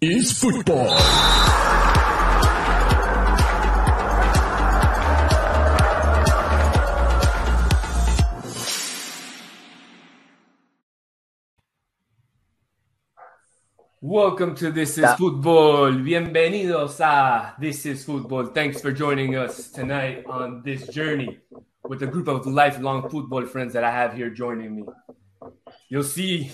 is football. Welcome to This is Football. Bienvenidos a This is Football. Thanks for joining us tonight on this journey with a group of lifelong football friends that I have here joining me. You'll see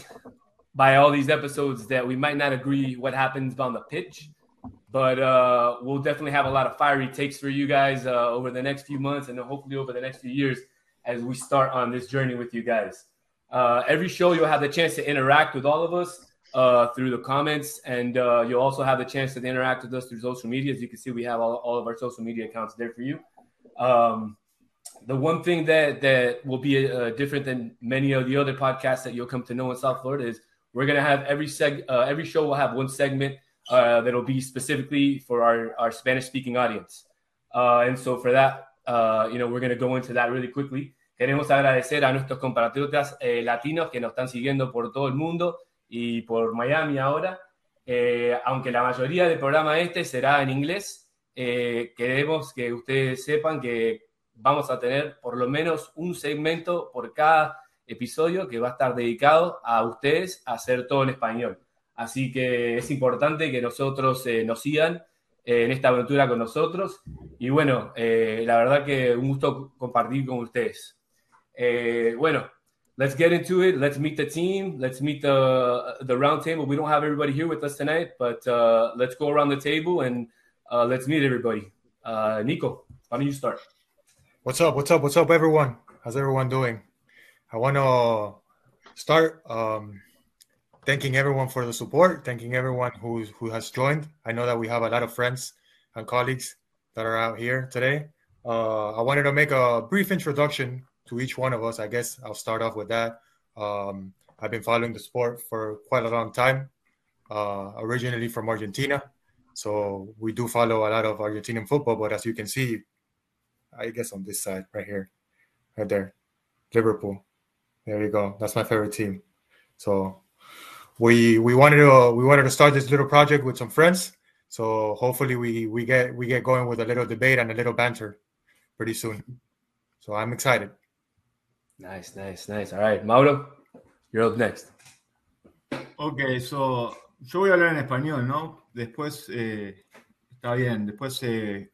by all these episodes that we might not agree what happens on the pitch, but uh, we'll definitely have a lot of fiery takes for you guys uh, over the next few months and hopefully over the next few years as we start on this journey with you guys. Uh, every show, you'll have the chance to interact with all of us uh, through the comments, and uh, you'll also have the chance to interact with us through social media. As you can see, we have all, all of our social media accounts there for you. Um, the one thing that that will be uh, different than many of the other podcasts that you'll come to know in South Florida is we're gonna have every seg uh, every show will have one segment uh, that'll be specifically for our our Spanish speaking audience, uh, and so for that, uh, you know, we're gonna go into that really quickly. Queremos agradecer a nuestros compatriotas eh, latinos que nos están siguiendo por todo el mundo y por Miami ahora. Eh, aunque la mayoría del programa este será en inglés, eh, queremos que ustedes sepan que vamos a tener por lo menos un segmento por cada episodio que va a estar dedicado a ustedes a hacer todo en español. Así que es importante que nosotros eh, nos sigan eh, en esta aventura con nosotros. Y bueno, eh, la verdad que un gusto compartir con ustedes. Bueno, let's get into it. Let's meet the team. Let's meet the the round table. We don't have everybody here with us tonight, but uh, let's go around the table and uh, let's meet everybody. Uh, Nico, why don't you start? What's up? What's up? What's up, everyone? How's everyone doing? I want to start um, thanking everyone for the support, thanking everyone who who has joined. I know that we have a lot of friends and colleagues that are out here today. Uh, I wanted to make a brief introduction to each one of us. I guess I'll start off with that. Um, I've been following the sport for quite a long time, uh, originally from Argentina. So we do follow a lot of Argentinian football, but as you can see, I guess on this side right here, right there, Liverpool. There you go. That's my favorite team. So we we wanted to we wanted to start this little project with some friends. So hopefully we we get we get going with a little debate and a little banter pretty soon. So I'm excited. Nice, nice, nice. All right, Mauro, you're up next. Ok, so, yo voy a hablar en español, ¿no? Después, eh, está bien, después eh,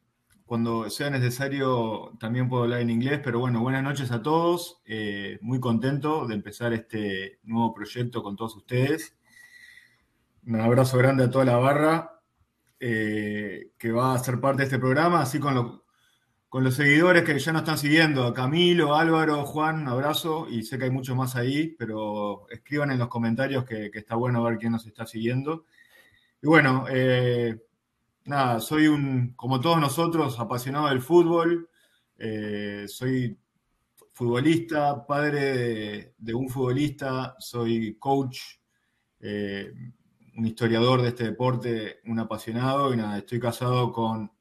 cuando sea necesario también puedo hablar en inglés, pero bueno, buenas noches a todos, eh, muy contento de empezar este nuevo proyecto con todos ustedes. Un abrazo grande a toda la barra eh, que va a ser parte de este programa, así con, lo- con los seguidores que ya nos están siguiendo, a Camilo, Álvaro, Juan, un abrazo, y sé que hay muchos más ahí, pero escriban en los comentarios que, que está bueno ver quién nos está siguiendo. Y bueno, eh, nada, soy un, como todos nosotros, apasionado del fútbol, eh, soy futbolista, padre de, un futbolista, soy coach, eh, un historiador de este deporte, un apasionado, y nada, estoy casado con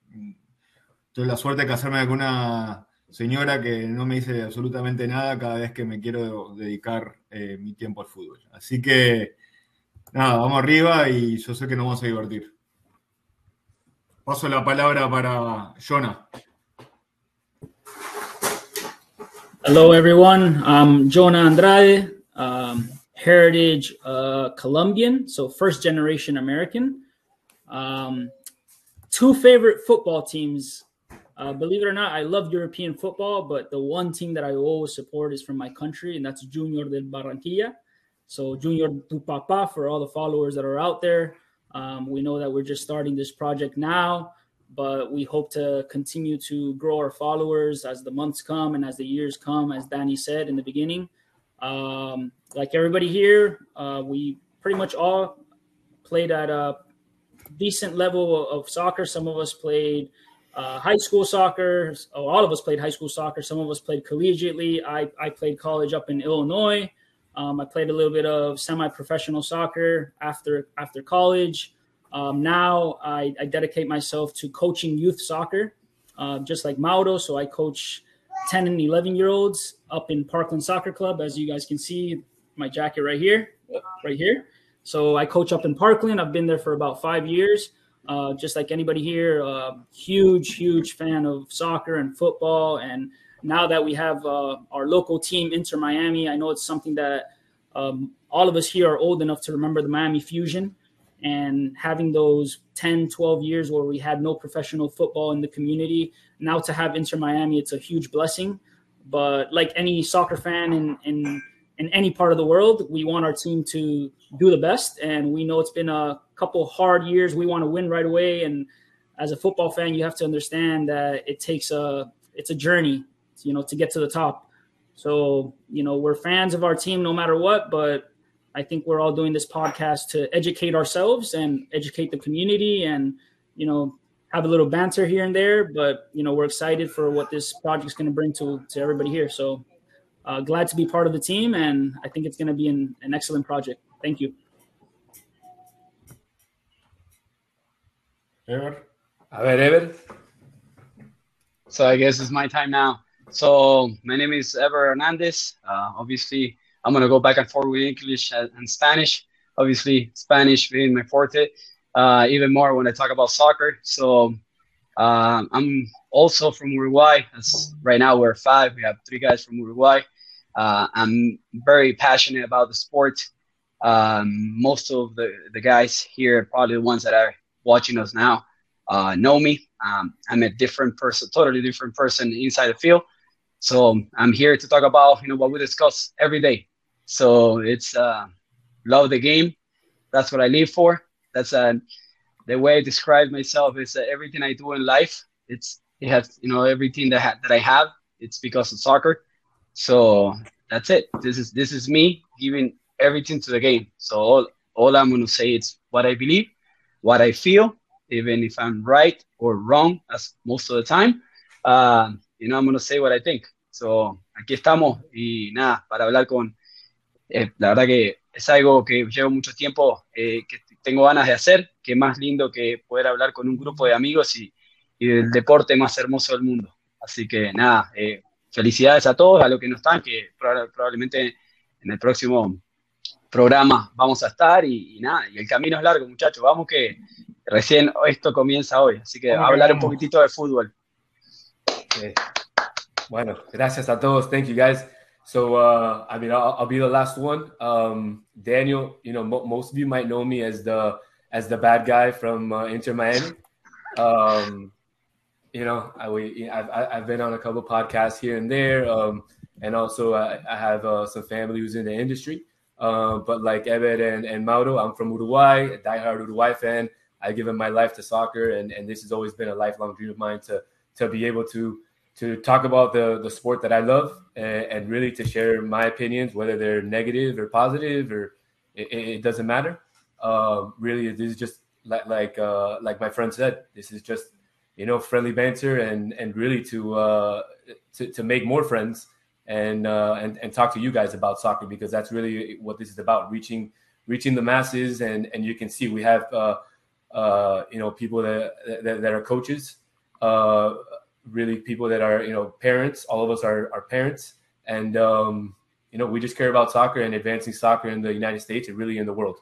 tuve la suerte de casarme con una señora que no me dice absolutamente nada cada vez que me quiero dedicar eh, mi tiempo al fútbol. Así que, nada, vamos arriba y yo sé que nos vamos a divertir. Paso la palabra para Jonah. Hello, everyone. I'm Jonah Andrade, um, heritage uh, Colombian, so first generation American. Um, two favorite football teams. Uh, believe it or not, I love European football, but the one team that I always support is from my country, and that's Junior del Barranquilla. So, Junior tu Papa for all the followers that are out there. Um, we know that we're just starting this project now, but we hope to continue to grow our followers as the months come and as the years come, as Danny said in the beginning. Um, like everybody here, uh, we pretty much all played at a decent level of soccer. Some of us played uh, high school soccer. Oh, all of us played high school soccer. Some of us played collegiately. I, I played college up in Illinois. Um, I played a little bit of semi-professional soccer after after college. Um, now I, I dedicate myself to coaching youth soccer, uh, just like Mauro. So I coach 10 and 11 year olds up in Parkland Soccer Club, as you guys can see my jacket right here, right here. So I coach up in Parkland. I've been there for about five years. Uh, just like anybody here, uh, huge, huge fan of soccer and football. And now that we have uh, our local team, Inter Miami, I know it's something that um, all of us here are old enough to remember the Miami Fusion and having those 10, 12 years where we had no professional football in the community. Now to have Inter Miami, it's a huge blessing. But like any soccer fan in, in in any part of the world. We want our team to do the best, and we know it's been a couple hard years. We want to win right away, and as a football fan, you have to understand that it takes a it's a journey, you know, to get to the top. So you know, we're fans of our team no matter what, but I think we're all doing this podcast to educate ourselves and educate the community, and you know, have a little banter here and there. But you know, we're excited for what this project's going to bring to to everybody here. So uh, glad to be part of the team, and I think it's going to be an, an excellent project. Thank you. Ever? A ver, Ever. So I guess it's my time now. So my name is Ever Hernandez. Uh, obviously, I'm gonna go back and forth with English and Spanish. Obviously, Spanish being my forte. Uh, even more when I talk about soccer. So um, I'm also from Uruguay. As right now we're five. We have three guys from Uruguay. Uh, I'm very passionate about the sport. Um, most of the, the guys here, probably the ones that are watching us now, uh, know me. Um, I'm a different person, totally different person inside the field. So I'm here to talk about you know what we discuss every day. So it's uh, love the game. That's what I live for. That's uh, the way I describe myself. Is uh, everything I do in life. It's it has you know everything that ha- that I have. It's because of soccer. So that's it. This is this is me giving everything to the game. So all, all I'm gonna say is what I believe, what I feel, even if I'm right or wrong, as most of the time. Uh, you know, I'm gonna say what I think. So aquí estamos y nada, para hablar con, eh, la verdad que es algo que llevo mucho tiempo, eh, que tengo ganas de hacer, que más lindo que poder hablar con un grupo de amigos y, y del deporte más hermoso del mundo. Así que nada, eh, felicidades a todos, a los que no están, que probablemente en el próximo programa vamos a estar y, nada, y el camino es largo, muchachos, vamos que recién esto comienza hoy, así que hablar un poquitito de fútbol. Bueno, gracias a todos, thank you guys. So, uh, I mean, I'll, be the last one. Um, Daniel, you know, most of you might know me as the as the bad guy from uh, Inter Miami. Um, you know, I, we, I've, I've been on a couple podcasts here and there. Um, and also I, I have uh, some family who's in the industry. Uh, but like Ever and, and Mauro, I'm from Uruguay, a diehard Uruguay fan. I've given my life to soccer, and, and this has always been a lifelong dream of mine to to be able to to talk about the the sport that I love and, and really to share my opinions, whether they're negative or positive or it, it doesn't matter. Uh, really, this is just like like uh, like my friend said, this is just you know, friendly banter and and really to uh, to, to make more friends and uh, and and talk to you guys about soccer because that's really what this is about reaching reaching the masses and and you can see we have uh, uh, you know people that, that, that are coaches uh, really people that are you know parents all of us are, are parents and um, you know we just care about soccer and advancing soccer in the United States and really in the world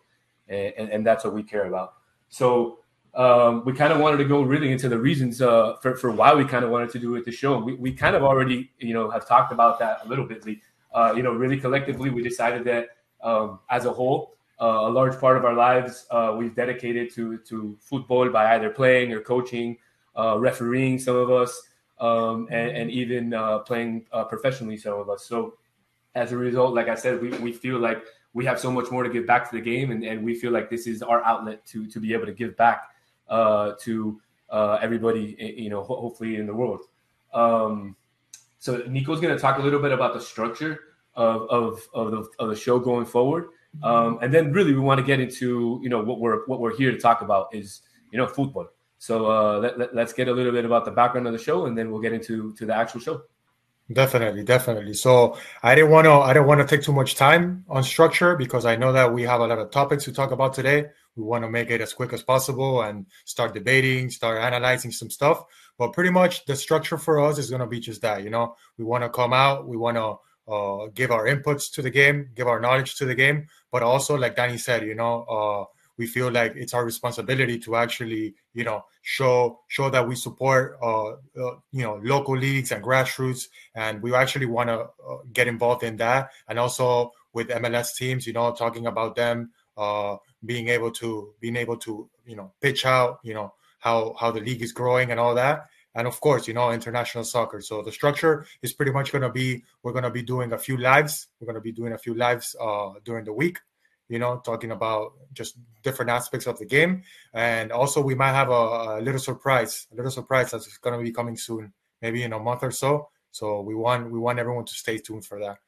and, and, and that's what we care about so um, we kind of wanted to go really into the reasons uh, for, for why we kind of wanted to do it the show. We, we kind of already, you know, have talked about that a little bit. Uh, you know, really collectively, we decided that um, as a whole, uh, a large part of our lives uh, we've dedicated to to football by either playing or coaching, uh, refereeing some of us, um, and, and, even uh, playing professionally some of us. So as a result, like I said, we, we feel like we have so much more to give back to the game, and, and we feel like this is our outlet to to be able to give back uh, to uh, everybody, you know, ho- hopefully in the world. Um, so Nico's going to talk a little bit about the structure of of of the, of the show going forward, um, and then really we want to get into you know what we're what we're here to talk about is you know football. So uh, let, let, let's get a little bit about the background of the show, and then we'll get into to the actual show. Definitely, definitely. So I didn't want to I didn't want to take too much time on structure because I know that we have a lot of topics to talk about today. We want to make it as quick as possible and start debating, start analyzing some stuff. But pretty much the structure for us is going to be just that. You know, we want to come out, we want to uh, give our inputs to the game, give our knowledge to the game, but also, like Danny said, you know, uh, we feel like it's our responsibility to actually, you know, show show that we support, uh, uh you know, local leagues and grassroots, and we actually want to uh, get involved in that, and also with MLS teams, you know, talking about them uh, being able to being able to, you know, pitch out, you know, how how the league is growing and all that and of course, you know, international soccer. So the structure is pretty much going to be we're going to be doing a few lives. We're going to be doing a few lives uh, during the week, you know, talking about just different aspects of the game. And also, we might have a, a little surprise, a little surprise that's going to be coming soon, maybe in a month or so. So we want we want everyone to stay tuned for that.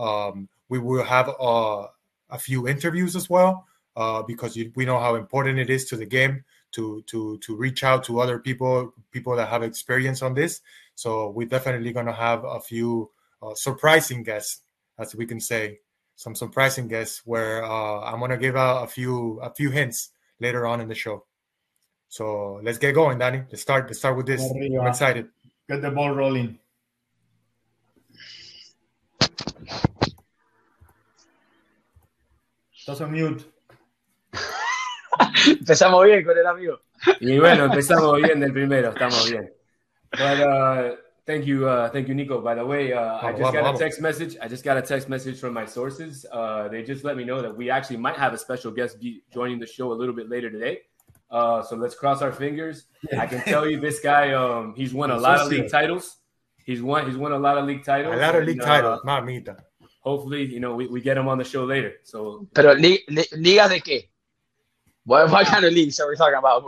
Um, we will have uh, a few interviews as well uh, because you, we know how important it is to the game to to to reach out to other people people that have experience on this so we're definitely going to have a few uh, surprising guests as we can say some surprising guests where uh, i'm going to give out a few a few hints later on in the show so let's get going danny let's start let's start with this i'm excited get the ball rolling Estás on mute. Empezamos bien con el amigo. Y bueno, empezamos bien del primero, estamos bien. But uh, thank you, uh, thank you, Nico. By the way, uh, I just got a text message. I just got a text message from my sources. Uh, they just let me know that we actually might have a special guest be joining the show a little bit later today. Uh, so let's cross our fingers. I can tell you, this guy, um, he's won a lot of league titles. He's won, he's won a lot of league titles. A lot of league and, titles, uh, mamita. Hopefully, you know, we, we get him on the show later. So, pero li, li, liga de qué? What, what kind of leagues are we talking about?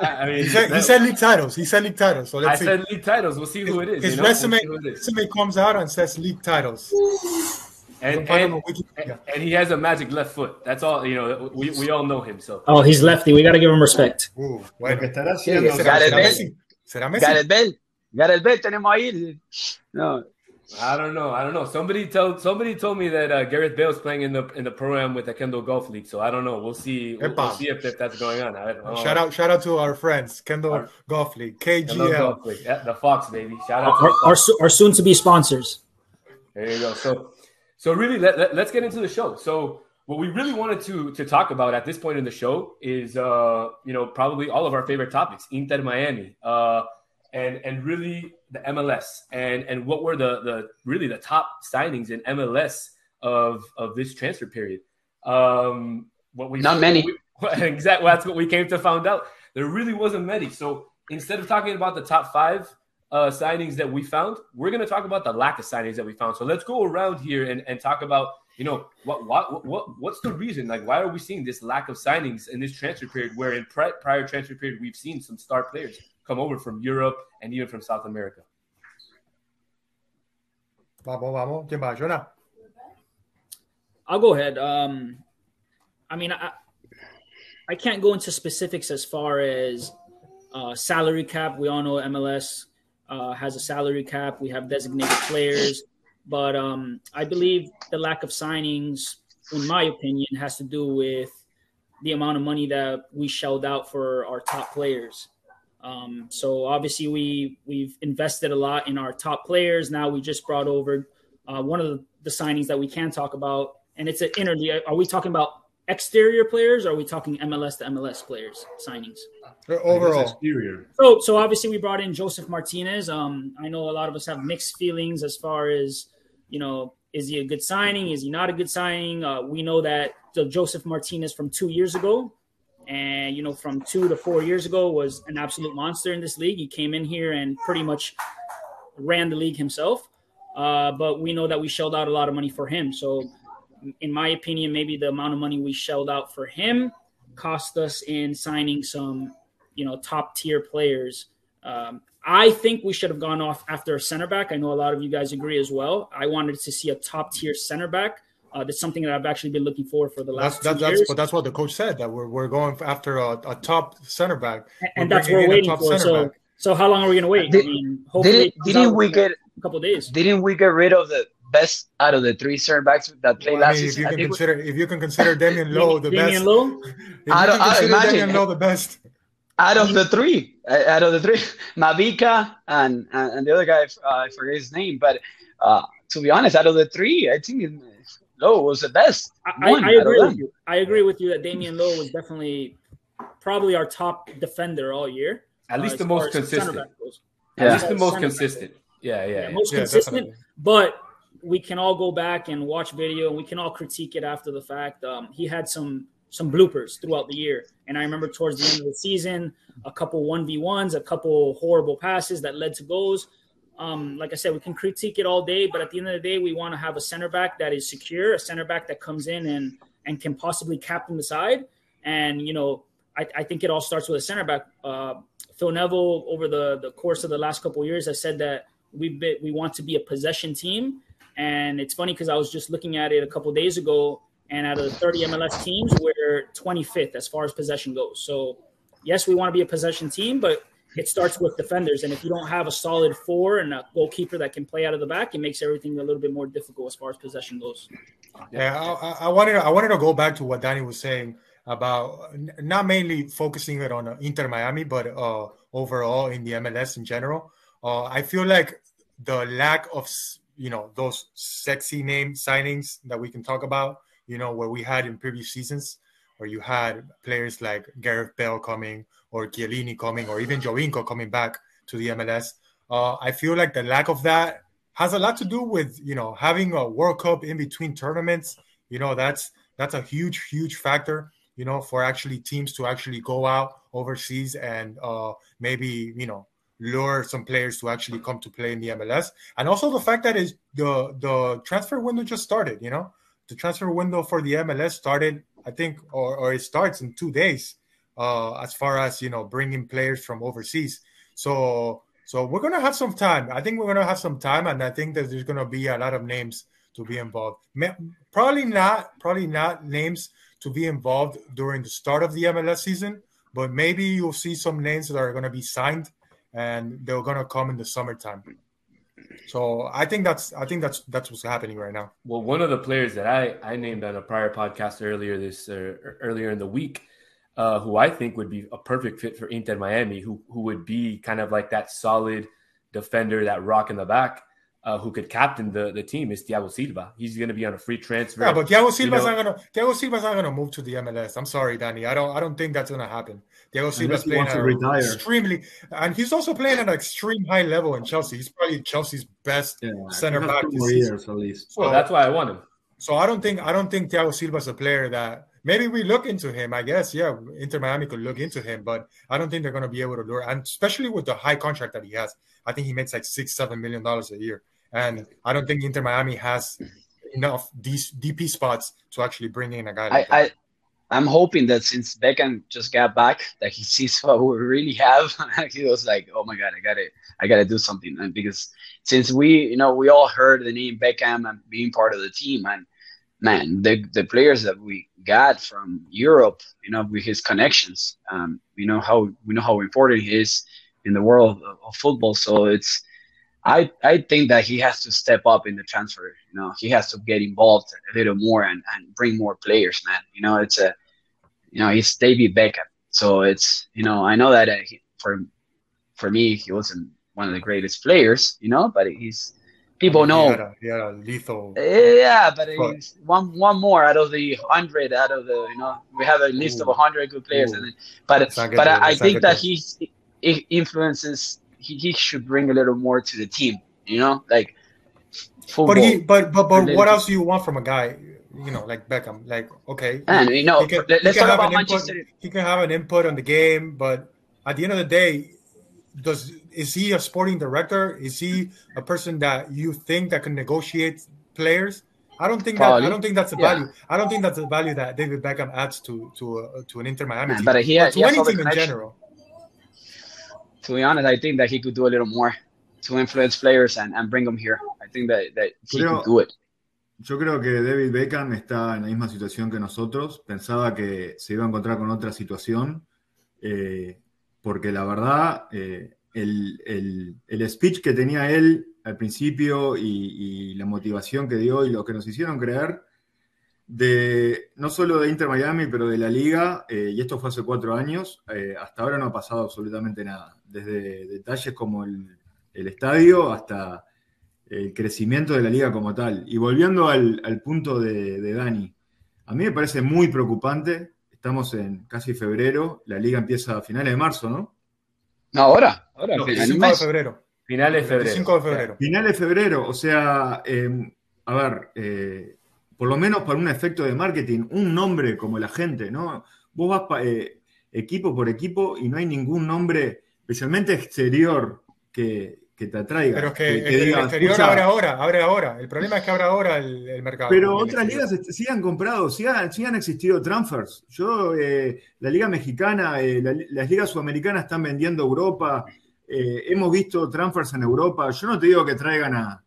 I mean, he said, he said league titles. He said league titles. So let's I see. said league titles. We'll see who it is. His you know? resume, we'll resume comes out and says league titles. And, and, and, he has a magic left foot. That's all. You know, we, we all know him. So. Oh, he's lefty. We got to give him respect. Uh, bueno. Gareth Bale. Gareth Bale. Gareth Bale tenemos ahí. No. I don't know. I don't know. Somebody told somebody told me that uh, Gareth Bale's playing in the in the program with the Kendall Golf League. So I don't know. We'll see. We'll, we'll see if, if, that's going on. Shout out! Shout out to our friends, Kendall our, Golf League, KGL, Golf League. Yeah, the Fox baby. Shout out our, to our, our, soon to be sponsors. There you go. So so really, let, let, let's get into the show. So what we really wanted to to talk about at this point in the show is uh you know probably all of our favorite topics. Inter Miami. Uh and and really the MLS and and what were the the really the top signings in MLS of of this transfer period. Um, what we not many. exactly, that's what we came to find out. There really wasn't many. So instead of talking about the top five uh, signings that we found, we're going to talk about the lack of signings that we found. So let's go around here and, and talk about you know what what what what's the reason? Like why are we seeing this lack of signings in this transfer period? Where in pri- prior transfer period we've seen some star players come over from Europe and even from South America. Vamos, vamos. ¿Quién va? Jonah? I'll go ahead. Um, I mean, I, I can't go into specifics as far as uh, salary cap. We all know MLS uh, has a salary cap. We have designated players, but um, I believe the lack of signings, in my opinion, has to do with the amount of money that we shelled out for our top players. Um, so obviously we we've invested a lot in our top players. Now we just brought over uh, one of the, the, signings that we can talk about, and it's an intermediate. Are we talking about exterior players? or Are we talking MLS to MLS players signings? Overall, exterior. So so obviously we brought in Josef Martinez. Um, I know a lot of us have mixed feelings as far as you know. Is he a good signing? Is he not a good signing? Uh, we know that the Josef Martinez from two years ago and you know from two to four years ago was an absolute monster in this league. He came in here and pretty much ran the league himself. Uh, but we know that we shelled out a lot of money for him. So in my opinion maybe the amount of money we shelled out for him cost us in signing some you know top tier players. Um, i think we should have gone off after a center back. I know a lot of you guys agree as well. I wanted to see a top tier center back uh, that's something that I've actually been looking for for the last that's, two that's, years. But that's what the coach said that we're, we're going after a, a top center back, and, and that's what we're waiting for. So, back. so how long are we going to wait? Did, I mean, didn't, didn't we get a couple days? Didn't we get rid of the best out of the three center backs that played well, last I mean, season? If you, can consider, we... if you can consider Damion Lowe the Damion best, Lowe? if I don't, you can consider imagine, Damion Lowe the best. Out of the three, out of the three, Mabika and and, the other guy, uh, I forget his name, but uh, to be honest, out of the three, I think Lowe was the best. I, I, I agree with you. I agree with you that Damion Lowe was definitely probably our top defender all year. At least uh, the most consistent. Yeah. At least the most consistent. Yeah, yeah, yeah, most yeah, consistent. Definitely. But we can all go back and watch video, and we can all critique it after the fact. Um, he had some some bloopers throughout the year, and I remember towards the end of the season, a couple one v ones, a couple horrible passes that led to goals. Um, like I said, we can critique it all day, but at the end of the day, we want to have a center back that is secure, a center back that comes in and and can possibly captain the side. And you know, I, I think it all starts with a center back. Uh, Phil Neville, over the the course of the last couple years, has said that we we want to be a possession team. And it's funny because I was just looking at it a couple days ago, and out of the 30 MLS teams, we're 25th as far as possession goes. So yes, we want to be a possession team, but it starts with defenders. And if you don't have a solid four and a goalkeeper that can play out of the back, it makes everything a little bit more difficult as far as possession goes. Yeah, I, I wanted I wanted to go back to what Danny was saying about not mainly focusing it on uh, Inter Miami, but uh, overall in the MLS in general. Uh, I feel like the lack of you know those sexy name signings that we can talk about, you know, where we had in previous seasons, where you had players like Gareth Bale coming or Chiellini coming, or even Giovinco coming back to the MLS. Uh, I feel like the lack of that has a lot to do with you know having a World Cup in between tournaments. You know that's that's a huge huge factor. You know for actually teams to actually go out overseas and uh, maybe you know lure some players to actually come to play in the MLS, and also the fact that is the the transfer window just started. You know the transfer window for the MLS started, I think, or, or it starts in two days uh, as far as you know bringing players from overseas. So so we're gonna have some time. I think we're gonna have some time, and I think that there's gonna be a lot of names to be involved. Probably not, probably not names to be involved during the start of the MLS season, but maybe you'll see some names that are gonna be signed, and they're gonna come in the summertime. So I think that's I think that's that's what's happening right now. Well, one of the players that I I named on a prior podcast earlier this uh, earlier in the week uh, who I think would be a perfect fit for Inter Miami, who who would be kind of like that solid defender, that rock in the back, uh, who could captain the, the team is Thiago Silva. He's going to be on a free transfer. Yeah, but Thiago Silva's you know, not going to Thiago Silva's not going to move to the MLS. I'm sorry, Danny. I don't I don't think that's going to happen. Thiago Silva's playing at retire. extremely, and he's also playing at an extreme high level in Chelsea. He's probably Chelsea's best yeah, center back. Two more years at least. So, well, that's why I want him. So I don't think I don't think Thiago Silva's a player that maybe we look into him. I guess, yeah, Inter Miami could look into him, but I don't think they're going to be able to lure. And especially with the high contract that he has, I think he makes like six, seven million dollars a year, and I don't think Inter Miami has enough these DP spots to actually bring in a guy. Like I, I, am hoping that since Beckham just got back, that he sees what we really have. he was like, "Oh my god, I got to I got to do something." And because since we, you know, we all heard the name Beckham and being part of the team, and man, the the players that we got from Europe, you know, with his connections, um, you know how we know how important he is in the world of, of, football. So it's, I I think that he has to step up in the transfer. You know, he has to get involved a little more and, and bring more players, man. You know, it's a, you know, he's David Beckham. So it's, you know, I know that uh, he, for for me, he wasn't one of the greatest players, you know, but he's people know. He had, a, a lethal. Yeah, but one one more out of the hundred. Out of the you know, we have a list Ooh. of hundred good players, and but but I, I think that he influences. He, he should bring a little more to the team. You know, like. Football, but he, but but but what else do you want from a guy? You know, like Beckham. Like okay, and you know, can, let's talk about Manchester. Input, he can have an input on the game, but at the end of the day, does is he a sporting director? Is he a person that you think that can negotiate players? I don't think Probably. that. I don't think that's a value. Yeah. I don't think that's a value that David Beckham adds to to uh, to an Inter Miami team, but he, has, to he any team in general. To be honest, I think that he could do a little more to influence players and, and bring them here. I think that, that he creo, could do it. Yo creo que David Beckham está en la misma situación que nosotros. Pensaba que se iba a encontrar con otra situación. Eh, porque la verdad, eh, el, speech que tenía él al principio y, la motivación que dio y lo que nos hicieron creer, de, no solo de Inter Miami, pero de la liga, eh, y esto fue hace cuatro años, eh, hasta ahora no ha pasado absolutamente nada. Desde detalles como el, estadio hasta el crecimiento de la liga como tal. Y volviendo al, punto de, de, Dani, a mí me parece muy preocupante. Estamos en casi febrero, la liga empieza a finales de marzo, ¿no? No, ahora, ahora, no, finales de febrero. Finales de febrero. 5 de febrero. Finales de febrero, o sea, eh, a ver, eh, por lo menos para un efecto de marketing, un nombre como la gente, ¿no? Vos vas eh, equipo por equipo y no hay ningún nombre, especialmente exterior, que, te atraiga. Pero es que, el exterior abre ahora, abre ahora. El problema es que abre ahora el, mercado. Pero otras ligas sí han comprado, sí han, existido transfers. Yo, eh, la Liga Mexicana, las ligas sudamericanas están vendiendo Europa. hemos visto transfers en Europa. Yo no te digo que traigan a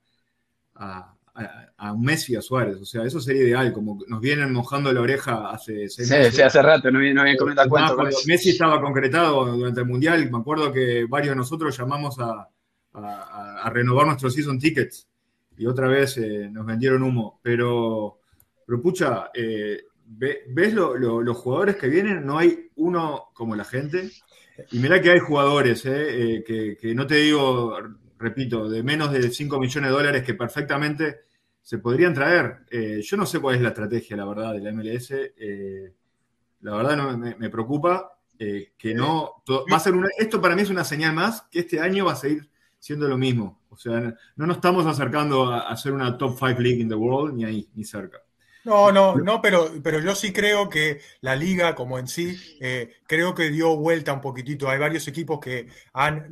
a un Messi y a Suárez. O sea, eso sería ideal, como nos vienen mojando la oreja hace seis meses. Sí, hace rato, no, no habían comentado cuánto. Cuando Messi estaba concretado durante el Mundial, me acuerdo que varios de nosotros llamamos a, renovar nuestros season tickets y otra vez eh, nos vendieron humo. Pero, pero pucha, eh, ves los jugadores que vienen, no hay uno como la gente. Y mira que hay jugadores, eh, que, no te digo, repito, de menos de 5 millones de dólares que perfectamente se podrían traer. Yo no sé cuál es la estrategia, la verdad, de la MLS. La verdad no, me, preocupa que no... va a ser esto para mí es una señal más que este año va a seguir siendo lo mismo. O sea, no nos estamos acercando a, ser una top 5 league in the world, ni ahí, ni cerca. No, no, no, pero, pero yo sí creo que la liga como en sí, creo que dio vuelta un poquitito. Hay varios equipos que han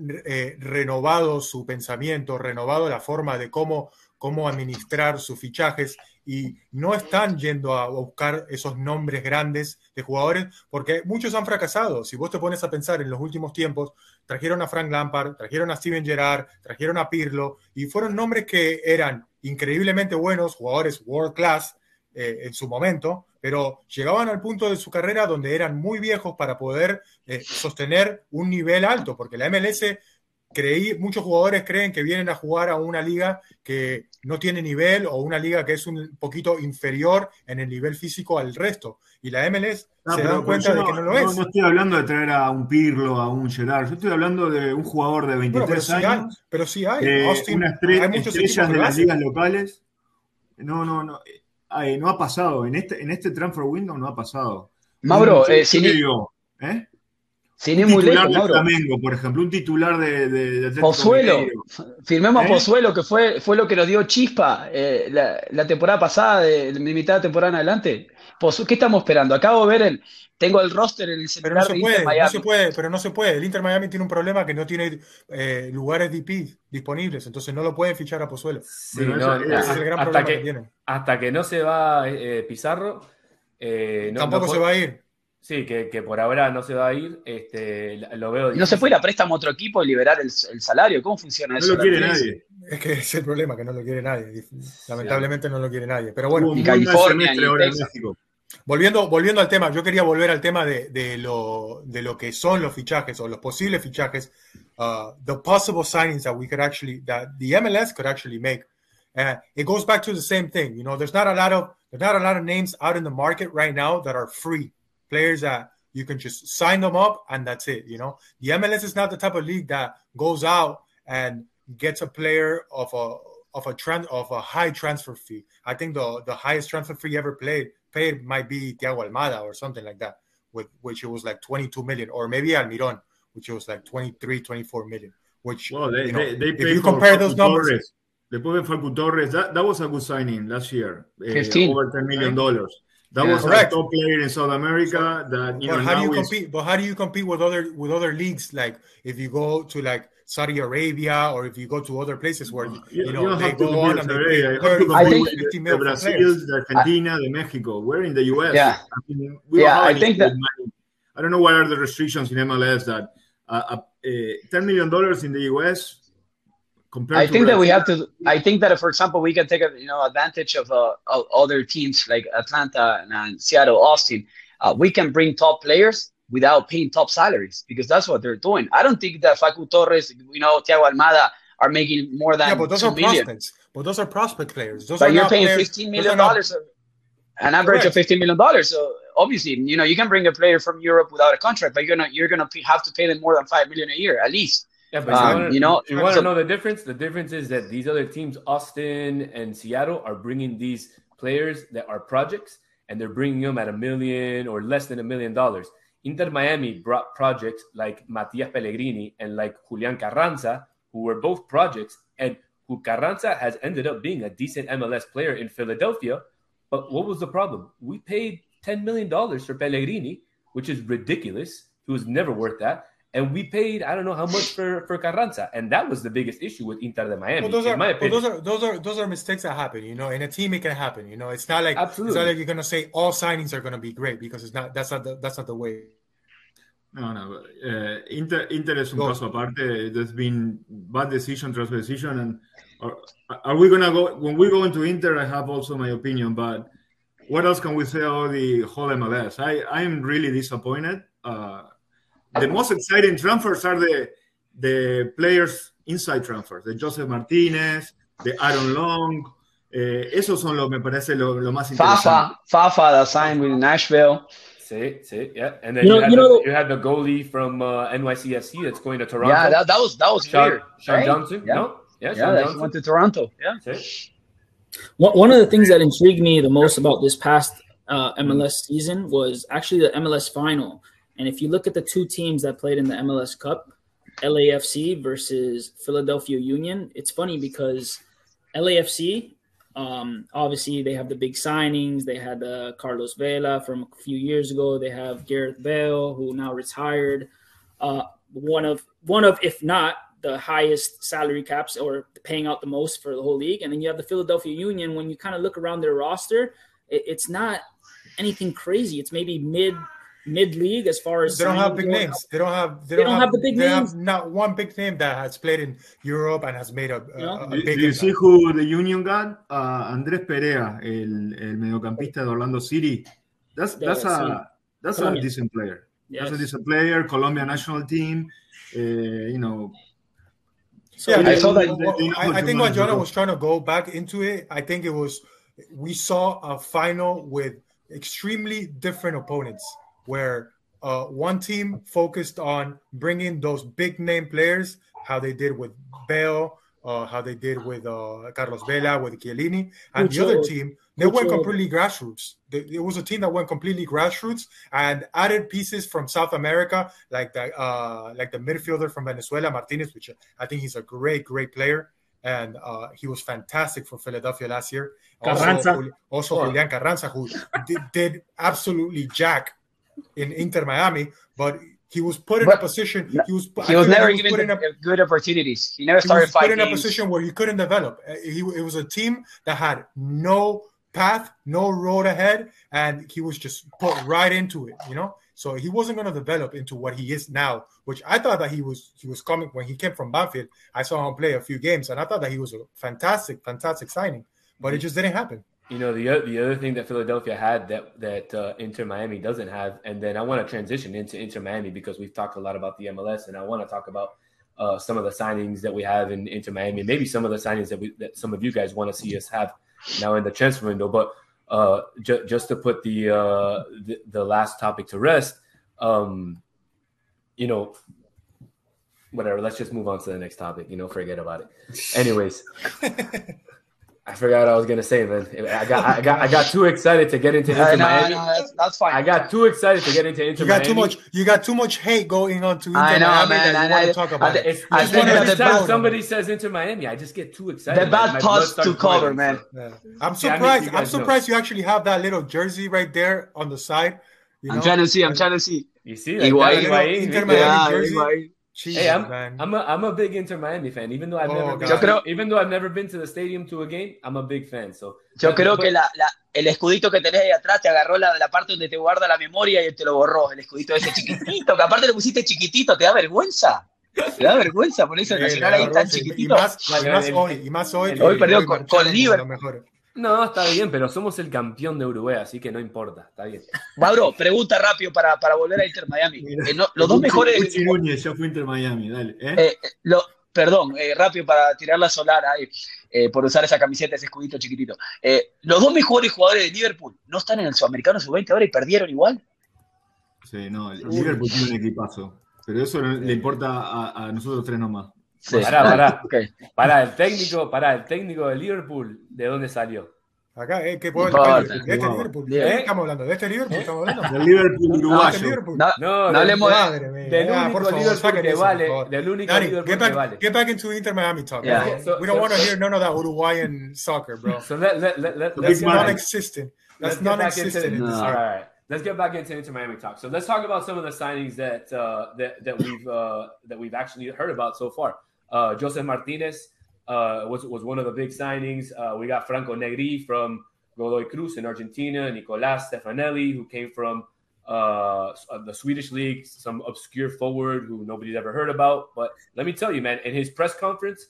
renovado su pensamiento, renovado la forma de cómo cómo administrar sus fichajes y no están yendo a buscar esos nombres grandes de jugadores porque muchos han fracasado. Si vos te pones a pensar en los últimos tiempos, trajeron a Frank Lampard, trajeron a Steven Gerrard, trajeron a Pirlo y fueron nombres que eran increíblemente buenos, jugadores world class eh, en su momento, pero llegaban al punto de su carrera donde eran muy viejos para poder eh, sostener un nivel alto, porque la MLS creí, muchos jugadores creen que vienen a jugar a una liga que no tiene nivel o una liga que es un poquito inferior en el nivel físico al resto. Y la MLS se da cuenta de que no lo es. No estoy hablando de traer a un Pirlo, a un Gerard, yo estoy hablando de un jugador de 23 años. pero sí hay. una estrella, hay estrellas de las ligas locales. No, no, no. no ha pasado. En este, en este transfer window no ha pasado. Mauro, eh, si ¿eh? Sin ir muy lejos, de Flamengo, por ejemplo, un titular de, de, Pozuelo. Firmemos a ¿Eh? Pozuelo, que fue, fue lo que nos dio chispa eh, la, temporada pasada, de, mitad de temporada en adelante. ¿Qué estamos esperando? Acabo de ver el. Tengo el roster en el celular pero no se puede, No se puede, pero no se puede. El Inter Miami tiene un problema que no tiene eh, lugares DP disponibles, entonces no lo pueden fichar a Pozuelo. Sí, no, ese es el gran hasta problema que, que, tienen. Hasta que no se va Pizarro. Tampoco se va a ir. Sí, que, que, por ahora no se va a ir, este, lo veo. ¿No se puede ir a préstamo a otro equipo y liberar el, el salario? ¿Cómo funciona eso? No lo quiere nadie. Es que es el problema, que no lo quiere nadie. Lamentablemente no lo quiere nadie. Pero bueno, y California, Volviendo, volviendo al tema, yo quería volver al tema de, de, lo, de lo que son los fichajes o los posibles fichajes. Uh, the possible signings that we could actually, that the MLS could actually make. Uh, it goes back to the same thing. You know, there's not a lot of there's not a lot of names out in the market right now that are free. Players that you can just sign them up and that's it. You know, the MLS is not the type of league that goes out and gets a player of a of a trend of a high transfer fee. I think the the highest transfer fee ever played paid might be Thiago Almada or something like that, with which it was like 22 million, or maybe Almiron, which was like 23, 24 million. Which well, they, you know, they, they if you compare those numbers. Torres. They put Facu Torres. That, that was a good signing last year. Uh, over 10 million dollars. That yeah, was correct. a top player in South America. That you but know, how do you compete? But how do you compete with other with other leagues? Like if you go to like Saudi Arabia or if you go to other places where you, you know you they go on and they I think the Brazil, the Argentina, the Mexico. We're in the US. Yeah, I mean, we yeah. I think that money. I don't know what are the restrictions in MLS that uh, uh, ten million dollars in the US I think that we have to. I think that, for example, we can take a, you know advantage of, uh, of other teams like Atlanta and Seattle, Austin. Uh, we can bring top players without paying top salaries because that's what they're doing. I don't think that Facu Torres, you know, Thiago Almada are making more than yeah, but those are million. prospects. But those are prospect players. Those but you're paying players, fifteen million dollars, an average Correct. of fifteen million dollars. So obviously, you know, you can bring a player from Europe without a contract, but you're gonna you're gonna have to pay them more than five million a year at least Yeah, but Um, you, wanna, you know, you want to know the difference? The difference is that these other teams, Austin and Seattle, are bringing these players that are projects, and they're bringing them at a million or less than a million dollars. Inter Miami brought projects like Matias Pellegrini and like Julian Carranza, who were both projects, and who Carranza has ended up being a decent MLS player in Philadelphia. But what was the problem? We paid $10 million for Pellegrini, which is ridiculous. He was never worth that. And we paid, I don't know how much for, for Carranza. And that was the biggest issue with Inter de Miami, Well, those in are, my well, those are those are those are mistakes that happen. You know, in a team it can happen. You know, it's not like it's Absolutely. not like you're gonna say all signings are gonna be great because it's not. That's not the, that's not the way. No, no. Uh, Inter, Inter es un Go. caso aparte. There's been bad decision tras decision, and are, are we gonna go when we go into Inter? I have also my opinion, but what else can we say about the whole MLS? I I'm really disappointed. Uh, the most exciting transfers are the the players inside transfers, the Josef Martinez, the Aaron Long. Eh, esos son los, me parece, lo, lo más interesante. Fafa, Fafa that signed with Nashville. See, see, yeah. And then You you, know- had, you the, know- you had the goalie from uh, NYCFC that's going to Toronto. Yeah, that, that was that was Sean, weird. Sean right? Johnson. Yeah, No? Yeah, yeah, Sean that he Johnson. went to Toronto. Yeah. See? One one of the things that intrigued me the most about this past uh, MLS season was actually the MLS final. And if you look at the two teams that played in the MLS Cup, LAFC versus Philadelphia Union, it's funny because LAFC, um, obviously, they have the big signings. They had uh, Carlos Vela from a few years ago. They have Gareth Bale, who now retired. Uh, one of one of, if not the highest salary caps or paying out the most for the whole league. And then you have the Philadelphia Union. When you kind of look around their roster, it, it's not anything crazy. It's maybe mid mid league as far as They don't have big go. names. They don't have. They, They don't have the big they names. Have not one big name that has played in Europe and has made a, a, Yeah. a Do, big do you see who the Union got? Uh, Andrés Perea, el, el mediocampista de Orlando City. That's Yeah, that's sí. a that's a decent player. Yes. That's a decent player. Colombia national team. Uh, you know, So Yeah, I saw that- well, they know I, I think want what Jonah was trying to go back into it. I think it was we saw a final with extremely different opponents, where uh, one team focused on bringing those big name players, how they did with Bale, uh, how they did with uh, Carlos Vela, with Chiellini, and the other team they went mucho- completely grassroots. They- It was a team that went completely grassroots and added pieces from South America, like the uh, like the midfielder from Venezuela, Martinez, which I think he's a great, great player, and uh, he was fantastic for Philadelphia last year. Carranza. Also, also Julian Carranza, who did, did absolutely jack in Inter Miami, but he was put in a position. He was. He was never put given in a- good opportunities. He never he started was put five in a position where he couldn't develop. Uh, He, it was a team that had no path, no road ahead, and he was just put right into it. You know, so he wasn't going to develop into what he is now. Which I thought that he was. He was coming when he came from Banfield. I saw him play a few games, and I thought that he was a fantastic, fantastic signing. But it just didn't happen. You know the the other thing that Philadelphia had that that uh, Inter Miami doesn't have, and then I want to transition into Inter Miami because we've talked a lot about the MLS, and I want to talk about uh, some of the signings that we have in Inter Miami, maybe some of the signings that we that some of you guys want to see us have now in the transfer window. But uh, ju- just to put the, uh, the the last topic to rest, um, you know, whatever. Let's just move on to the next topic. You know, forget about it. Anyways. I forgot what I was gonna say, man. I got, I got, I got too excited to get into Inter no, Miami. no, that's, that's fine. I got too excited to get into Inter You got Miami. too much. You got too much hate going on to Inter I know, Miami man, that you and want I- to talk about. I- it. It's, I think every time bad- somebody says Inter Miami, I just get too excited. the bad my thoughts starts to cover, man. Yeah. I'm Yeah, I mean, surprised. you I'm guys know. surprised you actually have that little jersey right there on the side. You I'm trying to see. I'm trying to see. You see, like, Higuain. that, Higuain, Inter Miami Yeah, jersey? Higuain. Jesus, Hey, I'm, man. I'm a I'm a big Inter Miami fan, even though I've Oh, never been, Yo creo- even though I've never been to the stadium to a game, I'm a big fan. So Yo creo but- que la, la- el escudito que tenés ahí atrás te agarró la, la parte donde te guarda la memoria y te lo borró. El escudito ese chiquitito, que aparte le pusiste chiquitito, ¿te da vergüenza? ¿Te da vergüenza por eso el Sí, Nacional ahí tan sí. Y chiquitito? más, y más hoy, y más hoy. el- que Hoy perdió con- con River. No, está bien, pero somos el campeón de Uruguay, así que no importa, está bien. Mauro, pregunta rápido para, para volver a Inter Miami. Eh, no, los dos mejores. Núñez ya fue Inter Miami, dale. ¿eh? eh, lo- perdón, eh, rápido para tirar la solar ahí, eh, por usar esa camiseta, ese escudito chiquitito. Eh, los dos mejores jugadores de Liverpool no están en el Sudamericano Sub-20 ahora y perdieron igual. Sí, no, el Liverpool tiene un equipazo. Pero eso le importa a, a nosotros tres nomás. Sí. Pará, pará. Okay. Pará, el técnico, pará, el técnico de Liverpool, ¿de dónde salió? Acá, eh, ¿qué puedo decir? De este Liverpool. ¿De qué estamos hablando? ¿De este Liverpool estamos hablando? Del Liverpool uruguayo. No, no, no hablemos de... Madre mía. Del ah, único favor, Liverpool que vale. Del único Danny, Liverpool get back, que vale. Get back into Inter Miami talk. Yeah. Yeah. So, we don't so, want to hear none of that Uruguayan soccer, bro. So let, let, let, let, That's non-existent. That's non-existent. No. All right. Let's get back into Inter Miami talk. So let's talk about some of the signings that uh, that that we've uh, that we've actually heard about so far. Uh, Josef Martinez uh, was was one of the big signings. Uh, we got Franco Negri from Godoy Cruz in Argentina, Nicolas Stefanelli, who came from uh, the Swedish league, some obscure forward who nobody's ever heard about. But let me tell you, man, in his press conference,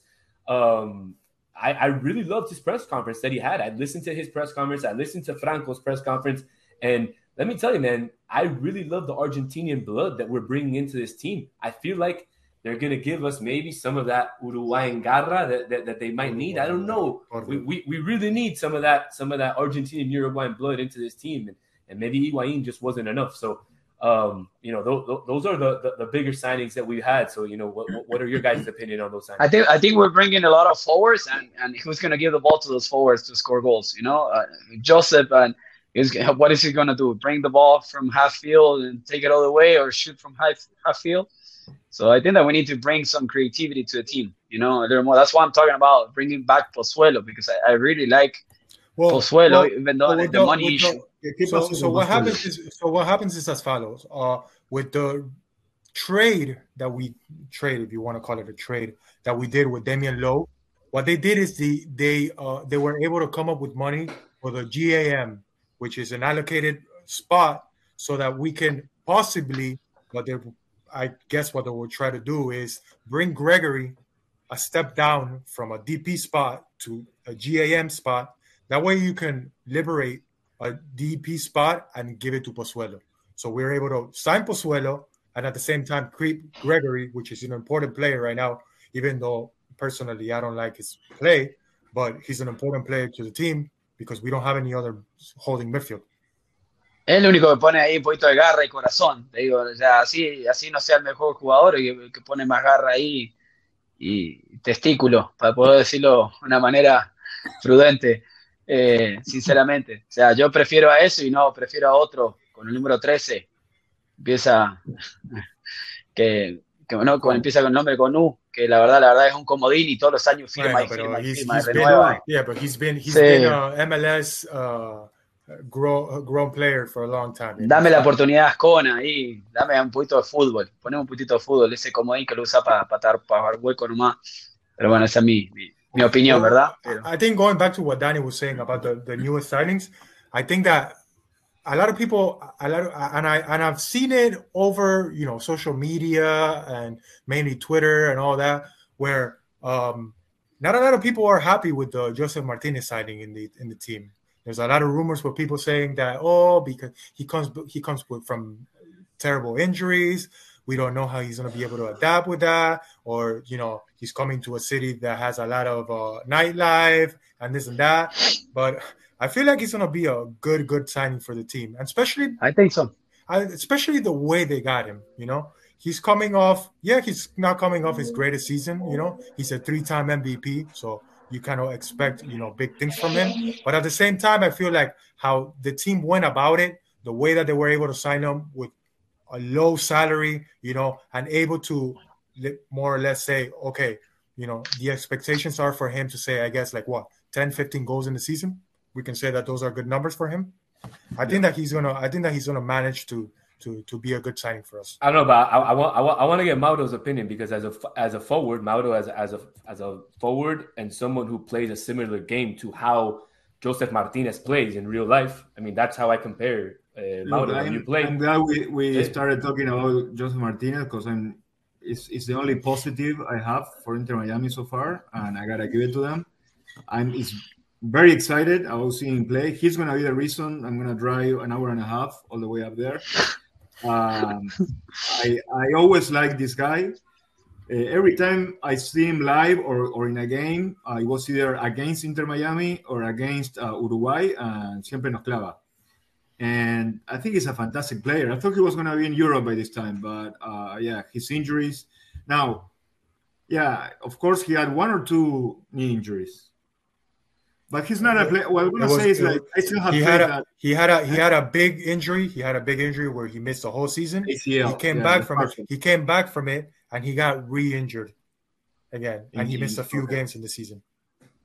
um, I, I, really loved his press conference that he had. I listened to his press conference, I listened to Franco's press conference, and let me tell you, man, I really love the Argentinian blood that we're bringing into this team. I feel like they're going to give us maybe some of that Uruguayan garra that, that, that they might need. I don't know. We, we, we, really need some of that some of that Argentinian Uruguayan blood into this team, and, and maybe Higuain just wasn't enough. So, um, you know, those, those are the, the, the, bigger signings that we had. So, you know, what, what are your guys' opinion on those signings? I think I think we're bringing a lot of forwards, and, and who's going to give the ball to those forwards to score goals? You know, uh, Josef and is what is he going to do? Bring the ball from half field and take it all the way, or shoot from half half field? So I think that we need to bring some creativity to the team, you know, a little more. That's why I'm talking about bringing back Pozuelo because I, I really like well, Pozuelo, well, even though well, the, the money issue. So, so what happens is so what happens is as follows. Uh, with the trade that we trade, if you want to call it a trade, that we did with Damion Lowe, what they did is the they uh, they were able to come up with money for the GAM, which is an allocated spot, so that we can possibly, but they're I guess what they will try to do is bring Gregore a step down from a DP spot to a GAM spot. That way you can liberate a DP spot and give it to Pozuelo. So we're able to sign Pozuelo and at the same time keep Gregore, which is an important player right now, even though personally I don't like his play, but he's an important player to the team because we don't have any other holding midfield. Es el único que pone ahí un poquito de garra y corazón. Te digo, sea, así, así no sea el mejor jugador, que, que pone más garra ahí y testículo, para poder decirlo de una manera prudente, eh, sinceramente. O sea, yo prefiero a eso y no prefiero a otro con el número 13. Empieza que, que bueno, con, empieza con el nombre con U, que la verdad, la verdad es un comodín y todos los años firma y firma y firma, renueva. yeah, but he's been, he's been uh, MLS uh, grow, grown player for a long time. Dame la oportunidad a Azcona ahí, dame un poquito de fútbol, ponemos un poquito de fútbol, ese comodín que lo usa para patar para dar hueco nomás. Pero bueno, esa es mi, mi, mi opinión, ¿verdad? Pero. I think going back to what Danny was saying about the, the newest signings, I think that a lot of people, a lot of, and I and I've seen it over, you know, social media and mainly Twitter and all that, where um, not a lot of people are happy with the Josef Martinez signing in the in the team. There's a lot of rumors with people saying that oh because he comes he comes with, from terrible injuries. We don't know how he's going to be able to adapt with that, or you know he's coming to a city that has a lot of uh, nightlife and this and that. But I feel like he's going to be a good good signing for the team, and especially I think so. I, especially the way they got him. You know, he's coming off. Yeah, he's not coming off his greatest season. You know, he's a three-time MVP, so you kind of expect you know big things from him. But at the same time, I feel like how the team went about it, the way that they were able to sign him with a low salary, you know, and able to more or less say, okay, you know, the expectations are for him to say, I guess, like what 10, 15 goals in the season. We can say that those are good numbers for him. I think that he's gonna. I think that he's gonna manage to to to be a good signing for us. I don't know, but I, I want I want I want to get Mauro's opinion because as a as a forward, Mauro as as a as a forward and someone who plays a similar game to how Josef Martinez plays in real life. I mean, that's how I compare uh, Mauro when you play. I'm glad we, we yeah. started talking about Josef Martinez because I'm it's, it's the only positive I have for Inter Miami so far, and I gotta give it to them. I'm it's very excited I about seeing him play. He's gonna be the reason I'm gonna drive an hour and a half all the way up there. Um, I, I always like this guy. Uh, every time I see him live or, or in a game, uh, it was either against Inter Miami or against uh, Uruguay, and siempre nos clava. and I think he's a fantastic player. I thought he was going to be in Europe by this time, but uh, yeah, his injuries. Now, yeah, of course, he had one or two knee injuries, but he's not a player. What I'm going to say is like I still have he had a he had a he had a big injury. He had a big injury where he missed the whole season. ACL, he came yeah, back from partial. it. He came back from it, and he got re-injured again, and he missed a few okay. games in the season.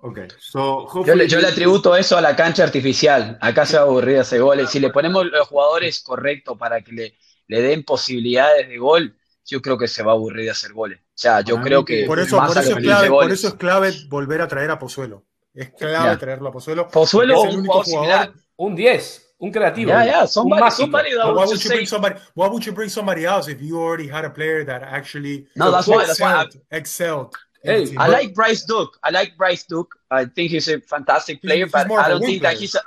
Okay, so Yo hopefully le, yo le atributo eso a la cancha artificial. Acá se va a aburrir hacer goles. Si le ponemos los jugadores correctos para que le, le den posibilidades de gol, yo creo que se va a aburrir de hacer goles. O sea, yo Para creo que Por eso, por eso es clave, por eso es clave volver a traer a Pozuelo. Es clave Ya. traerlo a Pozuelo. Pozuelo es el un único jugador jugador. similar. Un 10, un creativo. Yeah, yeah, somebody, un somebody that why would would you bring say, somebody? Why would you bring somebody else if you already had a player that actually No, that's why- that's why I- excelled, excelled Hey. I like Bryce Duke. I like Bryce Duke. I think he's a fantastic player, he's but more of don't wing think that he's a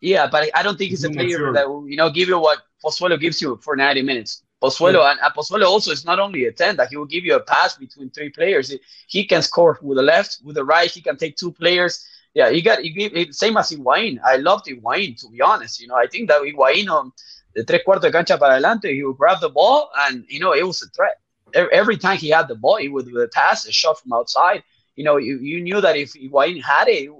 yeah, but I don't think he's a player mature. that will, you know give you what Pozuelo gives you for 90 minutes. Pozuelo and, and Pozuelo also is not only a 10 that he will give you a pass between three players. He, he can score with the left, with the right. He can take two players. Yeah, he got it, same as Higuain. I loved Higuain to be honest. You know, I think that Higuain on the tres cuartos de cancha para adelante, he would grab the ball and you know it was a threat. Every, time he had the ball, he would with a pass, a shot from outside. You know, you, you knew that if Higuain had it,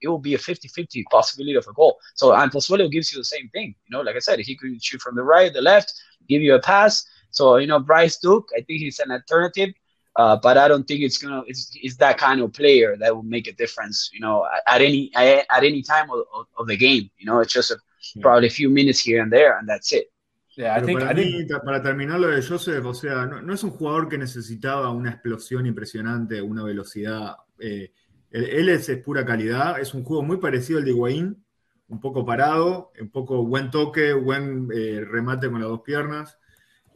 it would, it would be a 50-50 possibility of a goal. So and Pozuelo gives you the same thing. You know, like I said, he could shoot from the right, the left, give you a pass. So you know, Bryce Duke, I think he's an alternative. Uh, but I don't think it's gonna it's, it's that kind of player that will make a difference, you know, at, at any at, at any time of, of, of the game. You know, it's just a, probably a few minutes here and there, and that's it. Yeah, I think, para, I mí, think ta- para terminar lo de Josef, o sea, no, no es un jugador que necesitaba una explosión impresionante, una velocidad. eh, él, él es, es pura calidad, es un juego muy parecido al de Higuaín, un poco parado, un poco buen toque, buen eh, remate con las dos piernas.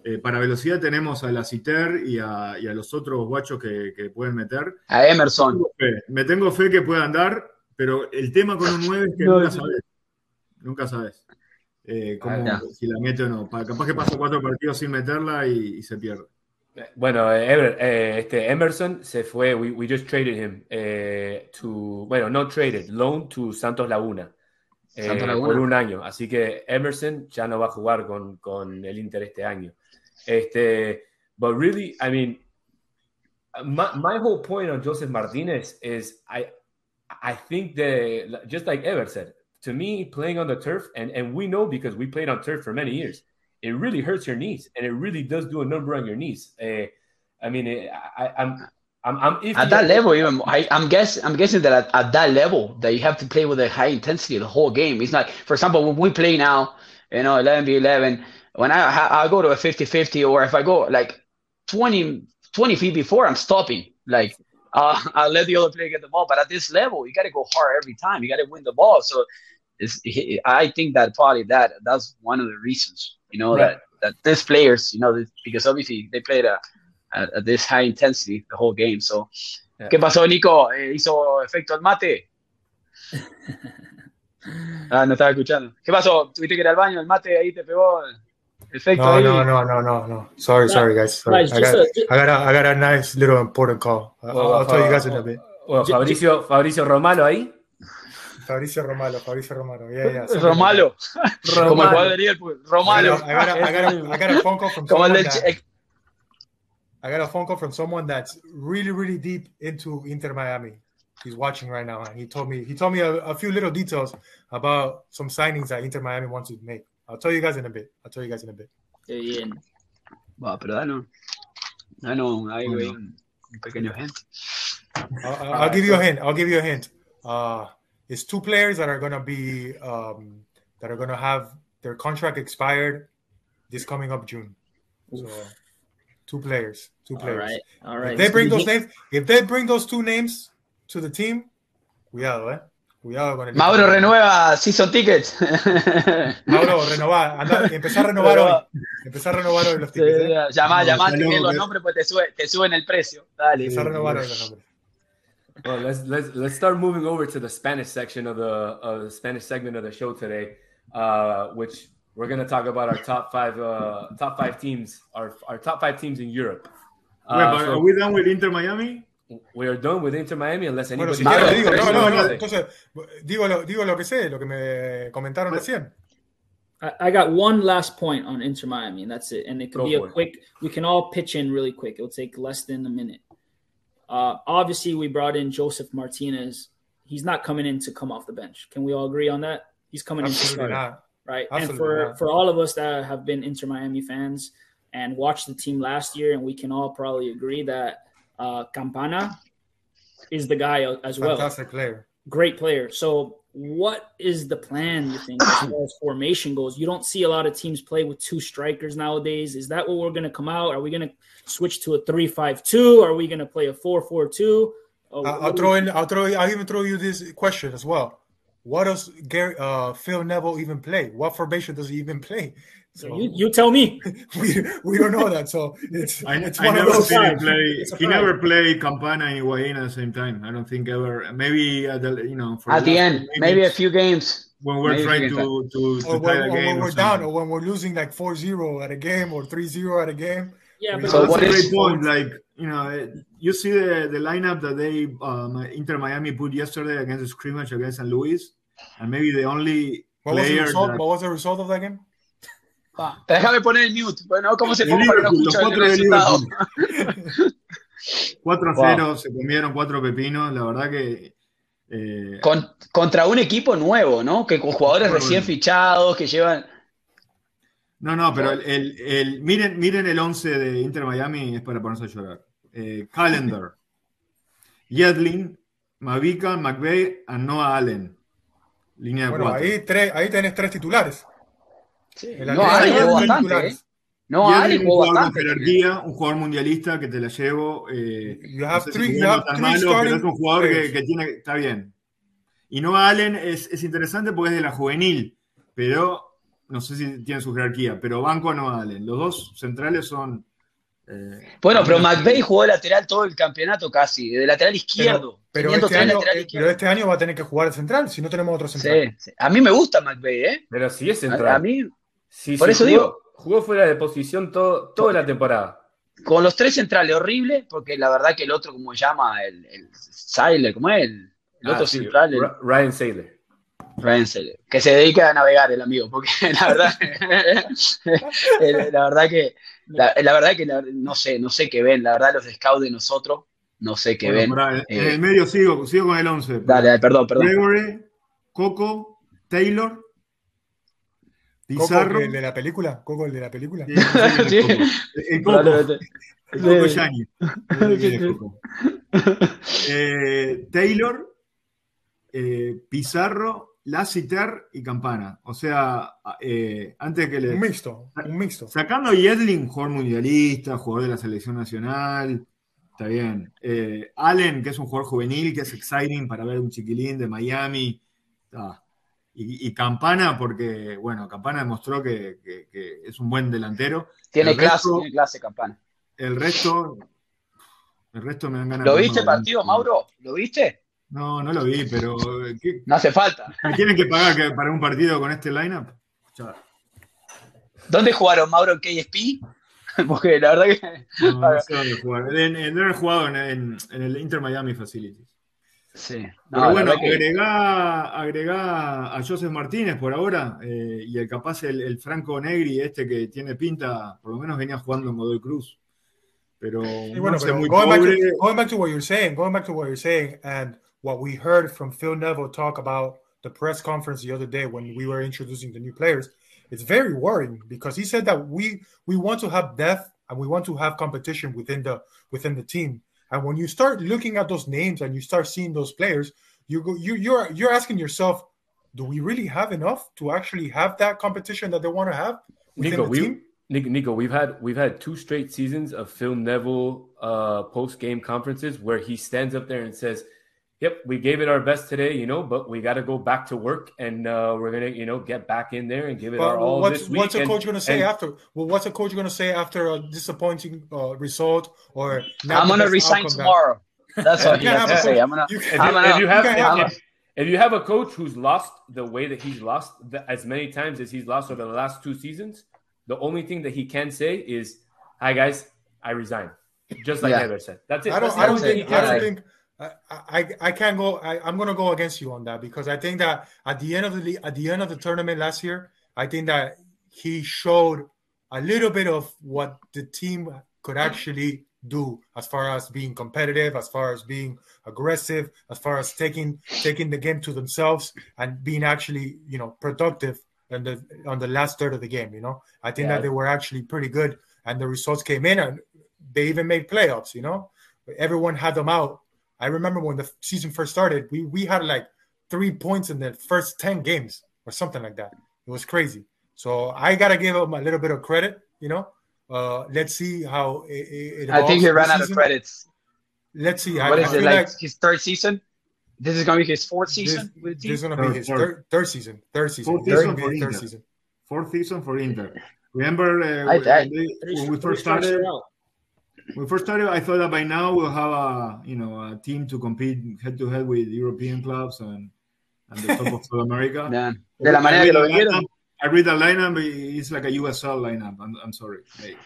Eh, para velocidad tenemos a la Citer y a, y a los otros guachos que, que pueden meter. A Emerson. Tengo fe, Me tengo fe que puedan dar, pero el tema con un 9 es que No, nunca no. sabes. Nunca sabes. eh, cómo- Ah, si la mete o no. Pa- Capaz que pasa cuatro partidos sin meterla y, y se pierde. Bueno, eh, Ever- eh, este Emerson se fue. We, we just traded him eh, to, bueno, no traded, loan to Santos Laguna, eh, Santos Laguna. por un año. Así que Emerson ya no va a jugar con, con el Inter este año. Este, but really, I mean, my, my whole point on Josef Martinez is I I think that just like Ever said, to me, playing on the turf, and, and we know because we played on turf for many years, it really hurts your knees, and it really does do a number on your knees. Uh, I mean, eh, I, I'm, I'm, I'm iffy At that level, even I, I'm guess I'm guessing that at, at that level that you have to play with a high intensity the whole game. It's not, for example, when we play now, you know, 11 v 11. When I I go to a 50-50, or if I go like 20 20 feet before, I'm stopping. Like uh, I'll let the other player get the ball. But at this level, you got to go hard every time. You got to win the ball. So I think that probably that that's one of the reasons. You know Right. that that these players, you know, because obviously they played a, at, at this high intensity the whole game. So, Yeah. ¿qué pasó, Nico? Eh, ¿Hizo efecto el mate? Ah, no estaba escuchando. ¿Qué pasó? ¿Tuviste que ir al baño? ¿El mate ahí te pegó? Efecto No, ahí. no, no, no, no, no. Sorry, sorry, guys. Sorry. Guys, I got, a- I got, a, I got a nice little important call. I'll, Well, I'll tell you guys in uh, a bit. Well, Fabricio, Fabricio Romano ahí. Fabrizio Romano, Fabrizio Romano. Yeah, yeah. sorry. Romalo. Como el jugador de Liverpool. I Romalo. got, got a, I, got a, I got a phone call from Como someone that, I got a phone call from someone that's really, really deep into Inter Miami. He's watching right now, and he told me he told me a, a few little details about some signings that Inter Miami wants to make. I'll tell you guys in a bit. I'll tell you guys in a bit. Qué bien. Va, pero danos. Danos ahí, güey, un un pequeño hint. I'll, I'll, I'll give you a hint. I'll give you a hint. Uh, it's two players that are gonna be um, that are gonna have their contract expired this coming up June. So, two players. Two players. right. All right. If they bring those names, if they bring those two names to the team, cuidado, eh. Cuidado con el Mauro renueva season tickets. Mauro, renovar. Anda, empezar a renovar hoy. Empezar a renovar hoy los tickets. ¿eh? Llamá, No, llamá, está te piden los nombres pues te, sube, te suben el precio. Dale. Empezar a renovar hoy los nombres. Well, let's let's let's start moving over to the Spanish section of the of the Spanish segment of the show today, uh, which we're going to talk about our top five uh, top five teams, our our top five teams in Europe. Uh, Wait, but so are we done with Inter Miami? we are done with Inter Miami, unless Bueno, anybody. si Mauro, quieres, digo, no, no, no, Mauro. entonces, digo lo, digo lo que sé, lo que me comentaron recién. I, I got one last point on Inter Miami, and that's it. And it could Go be a for it. quick. We can all pitch in really quick. It'll take less than a minute. Uh, obviously, we brought in Josef Martinez. He's not coming in to come off the bench. Can we all agree on that? He's coming in to start, not. right? Absolutely and for not. for all of us that have been Inter Miami fans and watched the team last year, and we can all probably agree that uh, Campana is the guy as well Fantastic player. great player. So, what is the plan? You think as far as formation goes? You don't see a lot of teams play with two strikers nowadays. Is that what we're going to come out? Are we going to switch to a three-five-two? Are we going to play a four-four-two? Oh, I- I'll throw in. I'll throw. I'll even throw you this question as well. What does Gary, uh, Phil Neville even play? What formation does he even play? So You, you tell me. we, we don't know that. So it's I, it's I one of never those. seen him play. It's He never played Campana and Higuain at the same time. I don't think ever. Maybe at the you know for At the last end, few maybe a few games. when we're maybe trying to to, to Or tie when, or when we're down, or when we're losing like 4-0 at a game or 3-0 at a game. Yeah, but So That's what a is- great point. Like you know, you see the, the lineup that they um, Inter Miami put yesterday against the scrimmage against San Luis, and maybe the only What was the result? that- What was the result of that game? Ah, Déjame poner el mute. Bueno, ¿cómo se pone para no escuchar el cuatro de resultado? Liverpool. 4-0 se comieron cuatro pepinos. La verdad que eh, Con- contra un equipo nuevo, ¿no? Que con jugadores recién fichados, que llevan. No, no, pero el, el- el- miren, miren el 11 de Inter Miami, es para ponerse a llorar. Eh, Calendar, Yedlin, Mavica, McVeigh, and Noah Allen. Línea de Bueno, cuatro. ahí, tres, ahí tenés tres titulares. No, Ale hay jugó bastante, ¿eh? No, Ale un jugó bastante. jerarquía, un jugador mundialista que te la llevo. eh, You no have si you three malo, starting es un jugador que, players. que tiene, está bien. Y Noah Allen es, es interesante porque es de la juvenil, pero no sé si tiene su jerarquía, pero banco a Noah Allen. Los dos centrales son. eh, Bueno, pero McVeigh jugó de lateral todo el campeonato casi, de lateral izquierdo. Pero este, tres año, lateral eh, izquierdo. pero este año va a tener que jugar el central, si no tenemos otro central. Sí, sí. A mí me gusta McVeigh, ¿eh? Pero sí es A, central. a mí, Sí, por sí, eso jugó, digo. Jugó fuera de posición todo, toda la temporada. con los tres centrales, horrible, porque la verdad que el otro, como se llama, el, el Sailor, ¿cómo es? El, el Ah, otro sí, central, el Ryan Saylor. Ryan Sailor, que se dedica a navegar el amigo, porque la verdad, la verdad que, la, la verdad que la- no sé, no sé qué ven, la verdad los scouts de nosotros, no sé qué Bueno, ven. en Eh, el medio sigo, sigo con el 11. Dale, dale, perdón, perdón. Gregory, Coco, Taylor, Pizarro. el de la película. Coco, el de la película. Sí. El Coco. El Coco. Yanni. Eh, Taylor, eh, Pizarro, Lassiter y Campana. O sea, eh, antes que Un le. mixto, un mixto. Sacando a Yedlin, jugador mundialista, jugador de la selección nacional. Está bien. Eh, Allen, que es un jugador juvenil, que es exciting para ver un chiquilín de Miami. Está. Y, y Campana, porque, bueno, Campana demostró que, que- que es un buen delantero. Tiene El clase, resto- tiene clase, campana. El resto, el resto me dan ganas ¿Lo viste el partido, Mauro? ¿Lo viste? No, no lo vi, pero ¿qué- No hace falta. ¿me tienen que pagar que- para un partido con este lineup? Ya. ¿Dónde jugaron, Mauro, en KSP? Porque la verdad que. No, no sé dónde jugar. En, en, no he jugado en, en- en el Inter Miami Facilities. Sí. No, Pero bueno, que- agregá, a Joseph Martínez por ahora eh, y el capaz el, el Franco Negri, este que tiene pinta, por lo menos venía jugando en Godoy Cruz. Pero, no bueno, sé, pero muy going, back pobre. to, going back to what you're saying, going back to what you're saying, and what we heard from Phil Neville talk about the press conference the other day when we were introducing the new players, it's very worrying because he said that we we want to have depth and we want to have competition within the within the team. And when you start looking at those names and you start seeing those players, you go you you're you're asking yourself, do we really have enough to actually have that competition that they want to have within Nico, the we, team? Nico, Nico, we've had we've had two straight seasons of Phil Neville uh, post game conferences where he stands up there and says, "Yep, we gave it our best today, you know, but we got to go back to work and uh, we're gonna, you know, get back in there and give it our all what's, this week." what's a And- coach going to say and- after? Well, what's a coach going to say after a disappointing uh, result or? I'm gonna resign outcome that- tomorrow. That's what he You can't has to say. I'm gonna. If you, I'm if you have you have if, if you have a coach who's lost the way that he's lost the, as many times as he's lost over the last two seasons, the only thing that he can say is, "Hi guys, I resign," just like Yeah. Heather said. That's it. I That's don't. the I don't think. he I don't think. I, I, I can't go. I, I'm going to go against you on that because I think that at the end of the at the end of the tournament last year, I think that he showed a little bit of what the team could actually do as far as being competitive, as far as being aggressive, as far as taking taking the game to themselves and being actually, you know, productive on the on the last third of the game. You know, I think yeah. that they were actually pretty good, and the results came in, and they even made playoffs. You know, everyone had them out. I remember when the season first started, we we had like three points in the first ten games or something like that. It was crazy. So I gotta give him a little bit of credit. You know, uh, let's see how it, it I think he ran out of credits. Let's see. What I, is I it like, like, His third season? This is gonna be his fourth season. This, this is gonna be his third, third season. Third season. Fourth season for Inter. Season. Fourth season for Inter. Remember uh, I, I, when we first started? When we first started, I thought that by now we'll have a you know a team to compete head to head with European clubs and, and the top of South America. Yeah. De la manera que lo vieron. I read the lineup. It's like a USL lineup. I'm, I'm sorry. Like,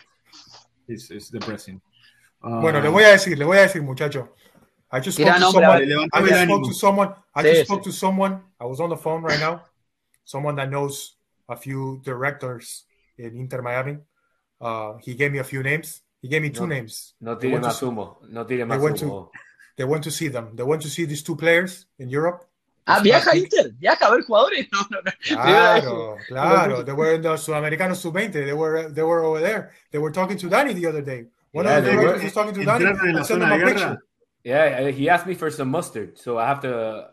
it's, it's depressing. Uh, bueno, le voy a decir, le voy a decir, muchacho. I just spoke to someone. I just spoke to someone. I just spoke to someone. I was on the phone right now. Someone that knows a few directors in Inter Miami. Uh, he gave me a few names. He gave me two no, names. No tire más humo. No tire más they went humo. To, they went to see them. They went to see these two players in Europe. Ah, viaja Inter, viaja a ver jugadores. No, no, no. Claro, claro. They were in the Sudamericanos sub-20. They were, they were over there. They were talking to Danny the other day. One yeah, of the directors was talking to Danny. I sent them a picture. Yeah, he asked me for some mustard, so I have to.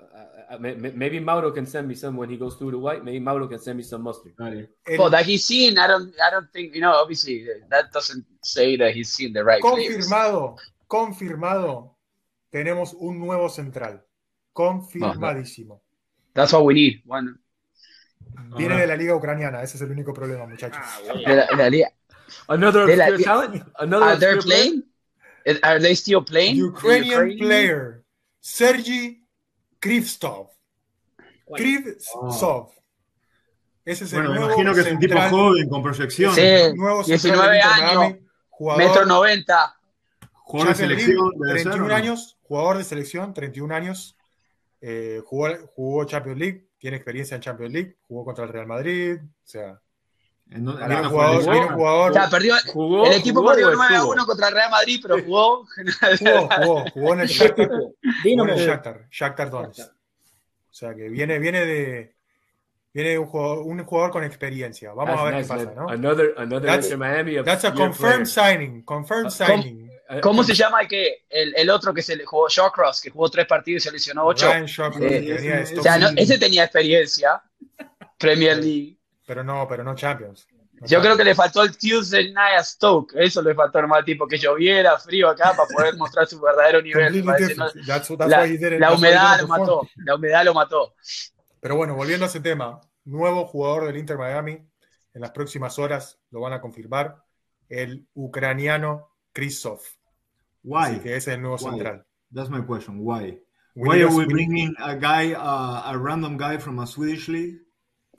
Uh, maybe Mauro can send me some when he goes through the white. Maybe Mauro can send me some mustard. Well, that he's seen, I don't, I don't think you know. Obviously, that doesn't say that he's seen the right. Confirmado, players. confirmado. Tenemos un nuevo central. Confirmadísimo. That's what we need. One. Viene de la liga ucraniana, ese es el único problema, muchachos. Ah, de la, de la liga. Another de la, talent. Another are they playing? Player? Are they still playing? Ukrainian, Ukrainian? player Sergi Krivstov. Krivstov. Ese es el bueno, nuevo imagino que es un tipo joven con proyección. Sí, nuevo 19 años, jugador, metro 90. Jugador de selección. 31 años, jugador de selección, 31 años. Eh, jugó, jugó Champions League, tiene experiencia en Champions League, jugó contra el Real Madrid, o sea, en, en jugador, jugó, jugador, o sea, perdió, jugó, el equipo perdió 9 a 1 contra el Real Madrid, pero jugó. jugó, jugó, jugó en el Shakhtar. jugó en el Shakhtar, Shakhtar Donetsk. O sea que viene, viene de. Viene un jugador, un jugador con experiencia. Vamos that's a ver nice, qué pasa, ¿no? Another, another that's, Miami of that's a confirmed signing. Confirmed uh, signing. Eh, ¿Cómo se llama el que el, el otro que se le jugó Shawcross, que jugó tres partidos y se lesionó ocho? Ryan Shawcross, eh, o sea, no, ese tenía experiencia, Premier League. Pero no, pero no Champions. No Yo creo que le faltó el Tuesday Night a Stoke. Eso le faltó normal, tipo que lloviera, frío acá para poder mostrar su verdadero nivel. That's, that's la, la humedad lo mató. La humedad lo mató. Pero bueno, volviendo a ese tema, nuevo jugador del Inter Miami. En las próximas horas lo van a confirmar. El ucraniano Krzysztof. Why? Así que ese es el nuevo Why? central. That's my question. Why? Why are we bringing a guy, uh, a random guy from a Swedish league,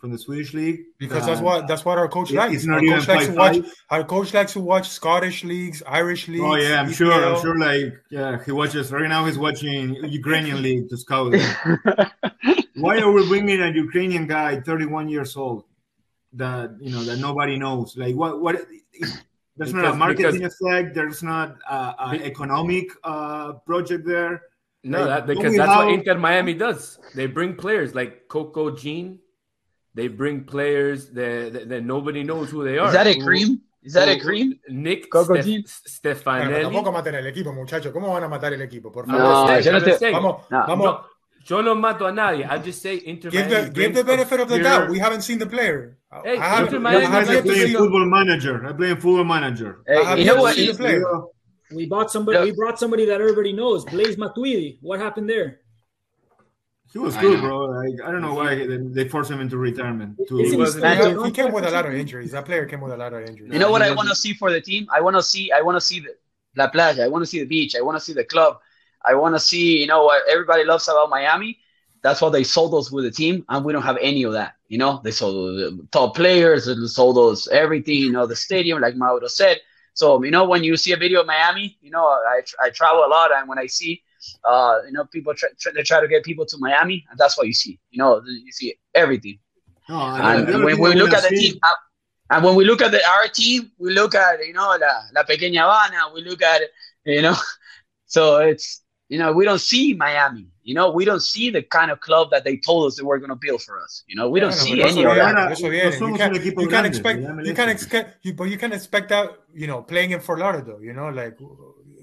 from the Swedish league? Because that's what that's what our coach likes. Our coach likes, to watch, our coach likes to watch Scottish leagues, Irish leagues. Oh yeah, I'm EPL. sure. I'm sure. Like yeah, he watches right now. He's watching Ukrainian league to scout. Why are we bringing a Ukrainian guy, 31 years old, that you know that nobody knows? Like what? What? There's because, not a marketing because, effect. There's not an economic uh, project there. No, that, because that's what Inter Miami does. They bring players like Coco Jean. They bring players that, that, that, nobody knows who they are. Is that a cream? Is that a cream? Nick Coco Stef, Stefanelli. Bueno, tampoco maten el equipo, muchachos. ¿Cómo van a matar el equipo? Por favor. No, yo no te... Vamos, no, vamos. No. Yo no mato a nadie. I just say Inter give the, give the benefit of the doubt. We haven't seen the player. Hey, I Inter Miami. I play football manager. I play football manager. Hey, you know what? Seen the player. We bought somebody. We brought somebody that everybody knows. Blaise Matuidi. What happened there? He was good, bro. Like, I don't know why they forced him into retirement. To, he, was, he came with a lot of injuries. That player came with a lot of injuries. You know what I want to see for the team? I want to see. I want to see the La Playa. I want to see the beach. I want to see the club. I want to see. You know what everybody loves about Miami that's why they sold us with the team, and we don't have any of that. You know, they sold the top players, they sold us everything. You know, the stadium, like Mauro said. So you know, when you see a video of Miami, you know, I, I travel a lot, and when I see, uh, you know, people try, try, they try to get people to Miami, and that's what you see. You know, you see everything. No, and, and when we look at the team, uh, and when we look at the, our team, we look at you know la, la pequeña Habana, we look at you know, so it's you know we don't see Miami. You know, we don't see the kind of club that they told us they were going to build for us. You know, we don't yeah, see any of that. You can't, you can't expect, you can't expect, you, but you can expect that. You know, playing in Fort Lauderdale. You know, like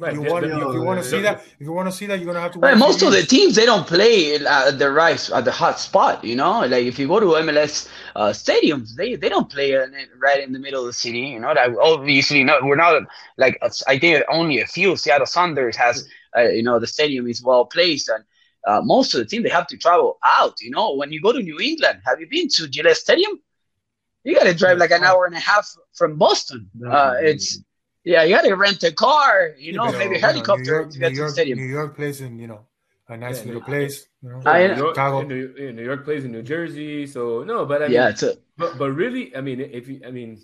Right. You want, if you want to see that, if you want to see that, you're gonna have to. Right. Most of the teams they don't play at the right at the hot spot. You know, like if you go to MLS uh, stadiums, they they don't play right in the middle of the city. You know, that obviously no, we're not like I think only a few. Seattle Sounders has uh, you know the stadium is well placed and. Uh, most of the team they have to travel out. You know, when you go to New England, have you been to Gillette Stadium? You got to drive like an hour and a half from Boston. Uh, it's yeah, you got to rent a car, you know, maybe a helicopter York, to get York, to the stadium. New York plays in, you know, a nice yeah, little place. You know, I, New, York, Chicago. New, New, York plays in New Jersey, so no, but I mean, yeah, it's a, but but really, I mean, if you, I mean,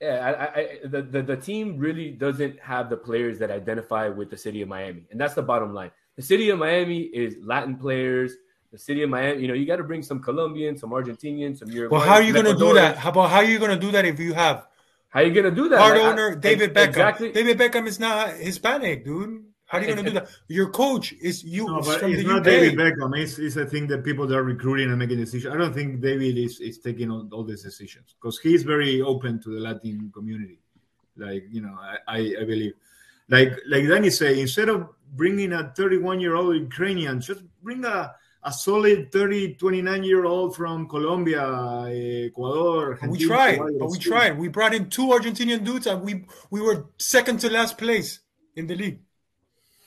yeah, I, I, the, the the team really doesn't have the players that identify with the city of Miami, and that's the bottom line. The city of Miami is Latin players. The city of Miami, you know, you got to bring some Colombians, some Argentinians, some Europeans. Well, how are you going to do that? How about how are you going to do that if you have how are you gonna do that? Part like, owner David Beckham. Exactly. David Beckham is not Hispanic, dude. How are you gonna do that? Your coach is you. No, but it's not UK. David Beckham. It's, it's I think the people that are recruiting and making decisions. I don't think David is, is taking all, all these decisions because he's very open to the Latin community. Like you know, I, I, I believe, like like Danny say, instead of bringing a 31 year old Ukrainian, just bring a a solid 30, 29 year old from Colombia, Ecuador. Argentina, we tried, but we tried. We brought in two Argentinian dudes and we we were second to last place in the league.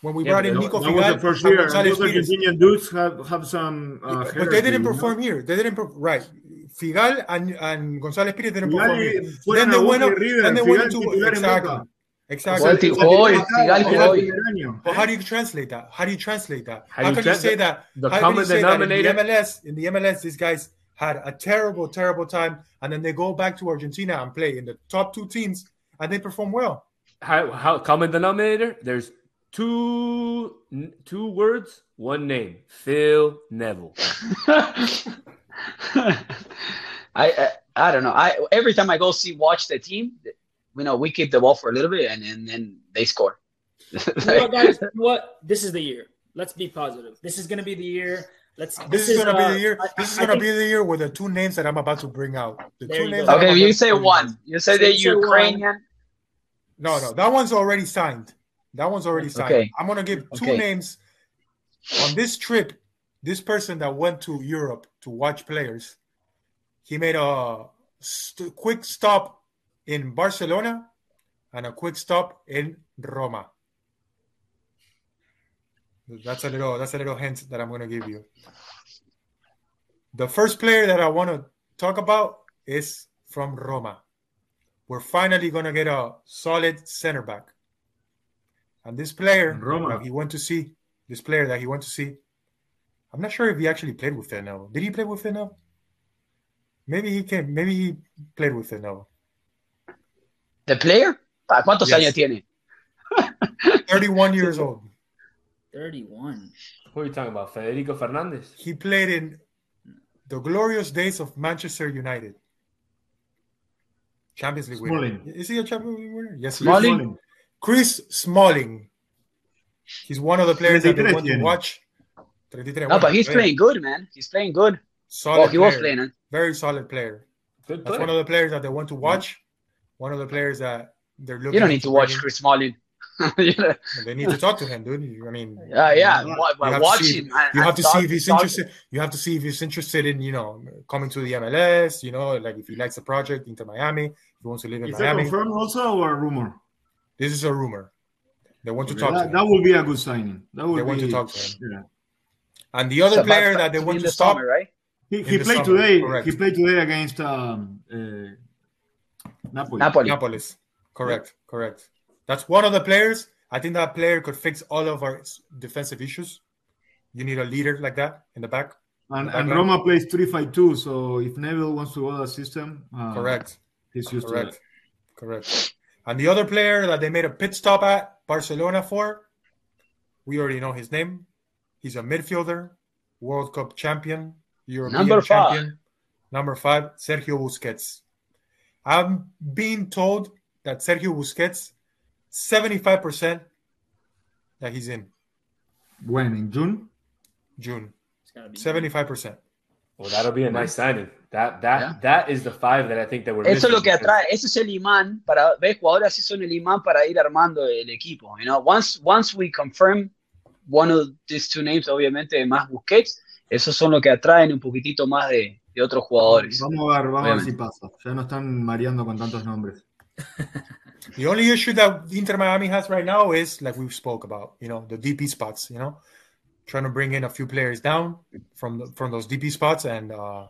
When we yeah, brought in Nico that Figal, was the first year. Those Argentinian dudes have, have some. Uh, but they didn't perform know? here. They didn't per- right. Figal and, and González Pírez didn't perform here. Then they went up. Then they went to exactly. Exactly. Well, how do you translate that? How do you translate that? How, how can you say that? The common denominator. In the MLS, in the MLS, these guys had a terrible, terrible time, and then they go back to Argentina and play in the top two teams, and they perform well. How, how common denominator? There's two two words, one name. Phil Neville. I, I I don't know. I every time I go see watch the team, you know, we keep the ball for a little bit and and then they score. you know what, guys? You know what? This is the year. Let's be positive. This is going to be the year. Let's. This, this is, is going to uh, be the year. This is going to be the year with the two names that I'm about to bring out. The two names. Okay, you say one. You say the Ukrainian. No, no, that one's already signed. That one's already signed. Okay. I'm going to give two okay. names on this trip. This person that went to Europe to watch players, he made a st- quick stop in Barcelona and a quick stop in Roma. That's a little that's a little hint that I'm going to give you. The first player that I want to talk about is from Roma. We're finally going to get a solid center back. And this player Roma. that he went to see, this player that he went to see, I'm not sure if he actually played with Fenel. Did he play with Fenel? Maybe he came. Maybe he played with Fenel. The player? ¿Cuántos yes. años tiene? 31 years old. 31. Who are you talking about? Federico Fernandez? He played in the glorious days of Manchester United. Champions League Smalling. winner. Is he a Champions League winner? Yes, Smalling. Smalling. Chris Smalling. He's one of the players that they want to watch. 33. No, but he's playing good, man. He's playing good. Solid oh, he player. was playing. Very solid player. Good player. That's one of the players that they want to watch one of the players that they're looking. You don't need to watch Chris Smalling. They need to talk to him, dude. I mean, uh, yeah, you watch him. You have to see if he's interested. You have to see if he's interested in, you know, coming to the MLS. You know, like if he likes the project into Miami, if he wants to live in is Miami. Is that confirmed also or a rumor? This is a rumor. They want okay, to talk. That, to that would be a good signing. That would they be, want to talk to him. Yeah. And the other player that they want to stop, summer, right? He, he played summer, today. Correct. He played today against um, uh, Napoli. Napoli. Napolis. Correct. Yeah. Correct. That's one of the players. I think that player could fix all of our defensive issues. You need a leader like that in the back. And, and Roma plays 3 5 2. So if Neville wants to go that system, uh, correct. He's used correct. to that. Correct. And the other player that they made a pit stop at Barcelona for, we already know his name. He's a midfielder, World Cup champion, European Number champion. Number five, Sergio Busquets. I'm being told that Sergio Busquets, 75% that he's in When? In June? June. It's be 75%. Well, that'll be a nice signing. That that Yeah. that is the five that I think that we're Eso es lo que atrae, eso es el imán para ver jugadores así son el imán para ir armando el equipo. You know, once once we confirm one of these two names, obviamente más Busquets, esos son los que atraen un poquitito más de, de otros jugadores. Vamos a ver, vamos a ver si pasa. Ya no están mareando con tantos nombres. The only issue that Inter Miami has right now is like we've spoke about, you know, the DP spots, you know, trying to bring in a few players down from the, from those DP spots and uh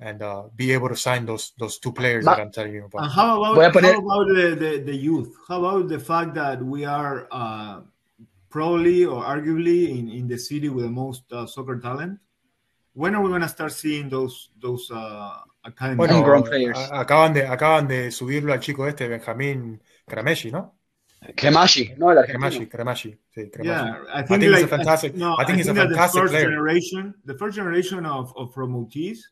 and uh be able to sign those those two players Ma- that I'm telling you about. And how about, Voy a poner- how about the, the, the youth? How about the fact that we are uh, probably or arguably in, in the city with the most uh, soccer talent? When are we going to start seeing those those uh, academies? Bueno, a- acaban de acaban de subirlo al chico este Benjamín Cremeshi, ¿no? Kremashi, no el argentino. Cremashi, Cremashi, sí, Cremashi. yeah, I I think, think he's like, a fantastic. no, I think he's a that fantastic the first player. generation, the first generation of, of promotees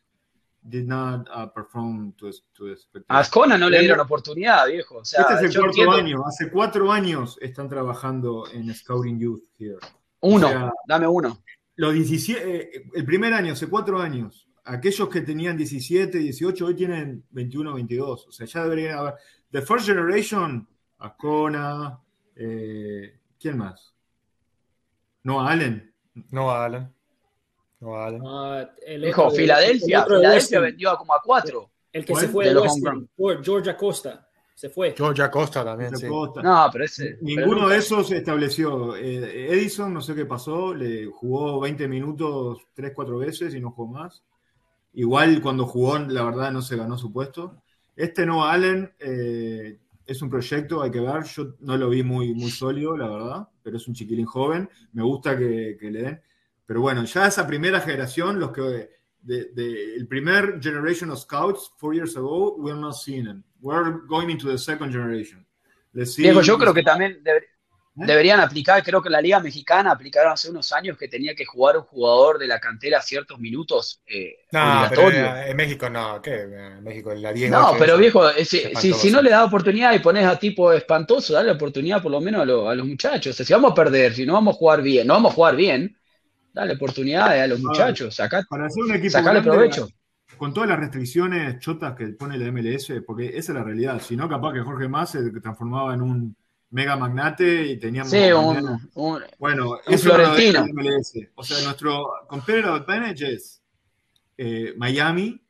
did not uh, perform to to A. Ascona no le dieron oportunidad, viejo. O sea, Este es el cuarto entiendo. año. Hace cuatro años están trabajando en Scouting Youth here. Uno, O sea, dame uno. Los 17, eh, el primer año, hace cuatro años, aquellos que tenían 17, 18, hoy tienen 21, 22. O sea, ya deberían haber. The first generation, Ascona, eh, ¿quién más? No, Allen. No, Alan. No, Alan. Uh, el de- Filadelfia, Filadelfia vendió a como a cuatro. El que ¿Cuál? se fue De de los Weston, homegrown. Se fue. George Acosta también, sí. Costa. No, pero ese. pero Ninguno nunca- de esos se estableció. Eh, Edison, no sé qué pasó, le jugó 20 minutos 3, 4 veces y no jugó más. Igual cuando jugó, la verdad, no se ganó su puesto. Este Noah Allen eh, es un proyecto, hay que ver. Yo no lo vi muy, muy sólido, la verdad, pero es un chiquilín joven. Me gusta que, que le den. Pero bueno, ya esa primera generación, los que. De, de- el primer generation of scouts, four years ago, we're not seeing them. We're going into the second generation. Let's see- Viejo, yo creo que también deber- ¿Eh? deberían aplicar, creo que en la Liga Mexicana aplicaron hace unos años que tenía que jugar un jugador de la cantera ciertos minutos eh, No, pero en México no, ¿qué? En México en la 10 No, pero viejo, si, si, no le das oportunidad y pones a tipo espantoso, dale oportunidad por lo menos a, lo- a los muchachos. O sea, si vamos a perder, si no vamos a jugar bien, no vamos a jugar bien, dale oportunidad a los muchachos, sacá, Para hacer un equipo sacale grande, provecho. Con todas las restricciones chotas que pone la MLS, porque esa es la realidad. Si no, capaz que Jorge Más se transformaba en un mega magnate y teníamos. Sí, mañana- un, un- bueno, un eso Florentino. la MLS. O sea, nuestro competitive advantage es eh, Miami.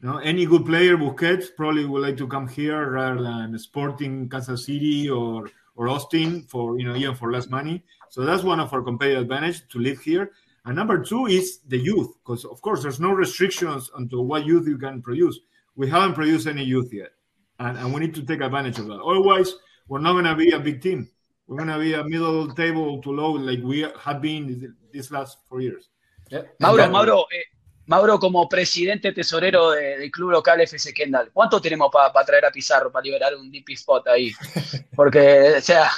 ¿no? Any good player, Busquets, probably would like to come here rather than Sporting Kansas City or, or Austin for, you know, even for less money. So that's one of our competitive advantage to live here. And number two is the youth, because of course there's no restrictions onto what youth you can produce. We haven't produced any youth yet, and, and we need to take advantage of that. Otherwise, we're not going to be a big team. We're going to be a middle table to low like we have been these last four years. Mauro, Exacto. Mauro, eh, Mauro, como presidente tesorero de- del club local FC Kendall, ¿cuánto tenemos para traer a Pizarro para liberar un DP spot ahí? Porque, o sea,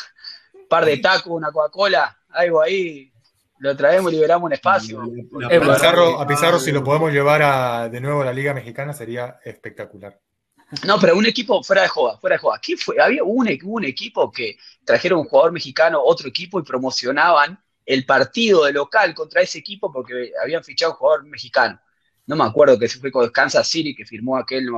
un par de tacos, una Coca-Cola, algo ahí, lo traemos liberamos un espacio. A Pizarro, a Pizarro, si lo podemos llevar a, de nuevo a la Liga Mexicana, sería espectacular. No, pero un equipo fuera de joda, fuera de joda. ¿Quién fue? Había un, e- un equipo que trajeron un jugador mexicano, otro equipo y promocionaban el partido de local contra ese equipo porque habían fichado un jugador mexicano. No me acuerdo que se fue con Kansas City, que firmó aquel,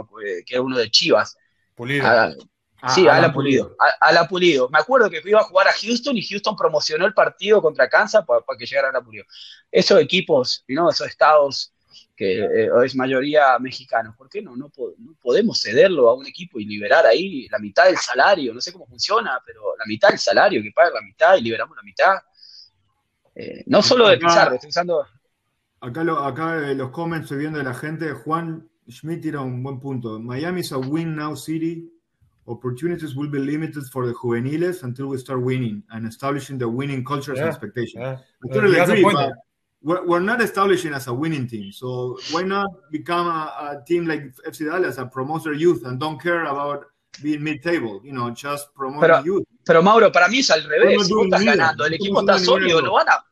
que era uno de Chivas. Pulido. Ah, Ah, sí, Alan Ala Pulido. A- Ala Pulido. Me acuerdo que iba a jugar a Houston y Houston promocionó el partido contra Kansas para, para que llegara Ala Pulido. Esos equipos, ¿no? esos estados que eh, es mayoría mexicanos, ¿por qué no? No, po- no podemos cederlo a un equipo y liberar ahí la mitad del salario? No sé cómo funciona, pero la mitad del salario, que paga la mitad y liberamos la mitad. Eh, no solo de Pizarro, estoy usando... Acá, lo- acá eh, los comments estoy viendo de la gente. Juan Schmidt tira un buen punto. Miami is a win now city. Opportunities will be limited for the juveniles until we start winning and establishing the winning cultures and Yeah. expectations. Yeah. I totally a agree, but we're, we're not establishing as a winning team. So why not become a, a team like FC Dallas that promotes their youth and don't care about being mid-table? You know, just promoting Pero- youth. Pero Mauro, para mí es al revés. No, no Si vos estás ganando, el no equipo está sólido, no, van a,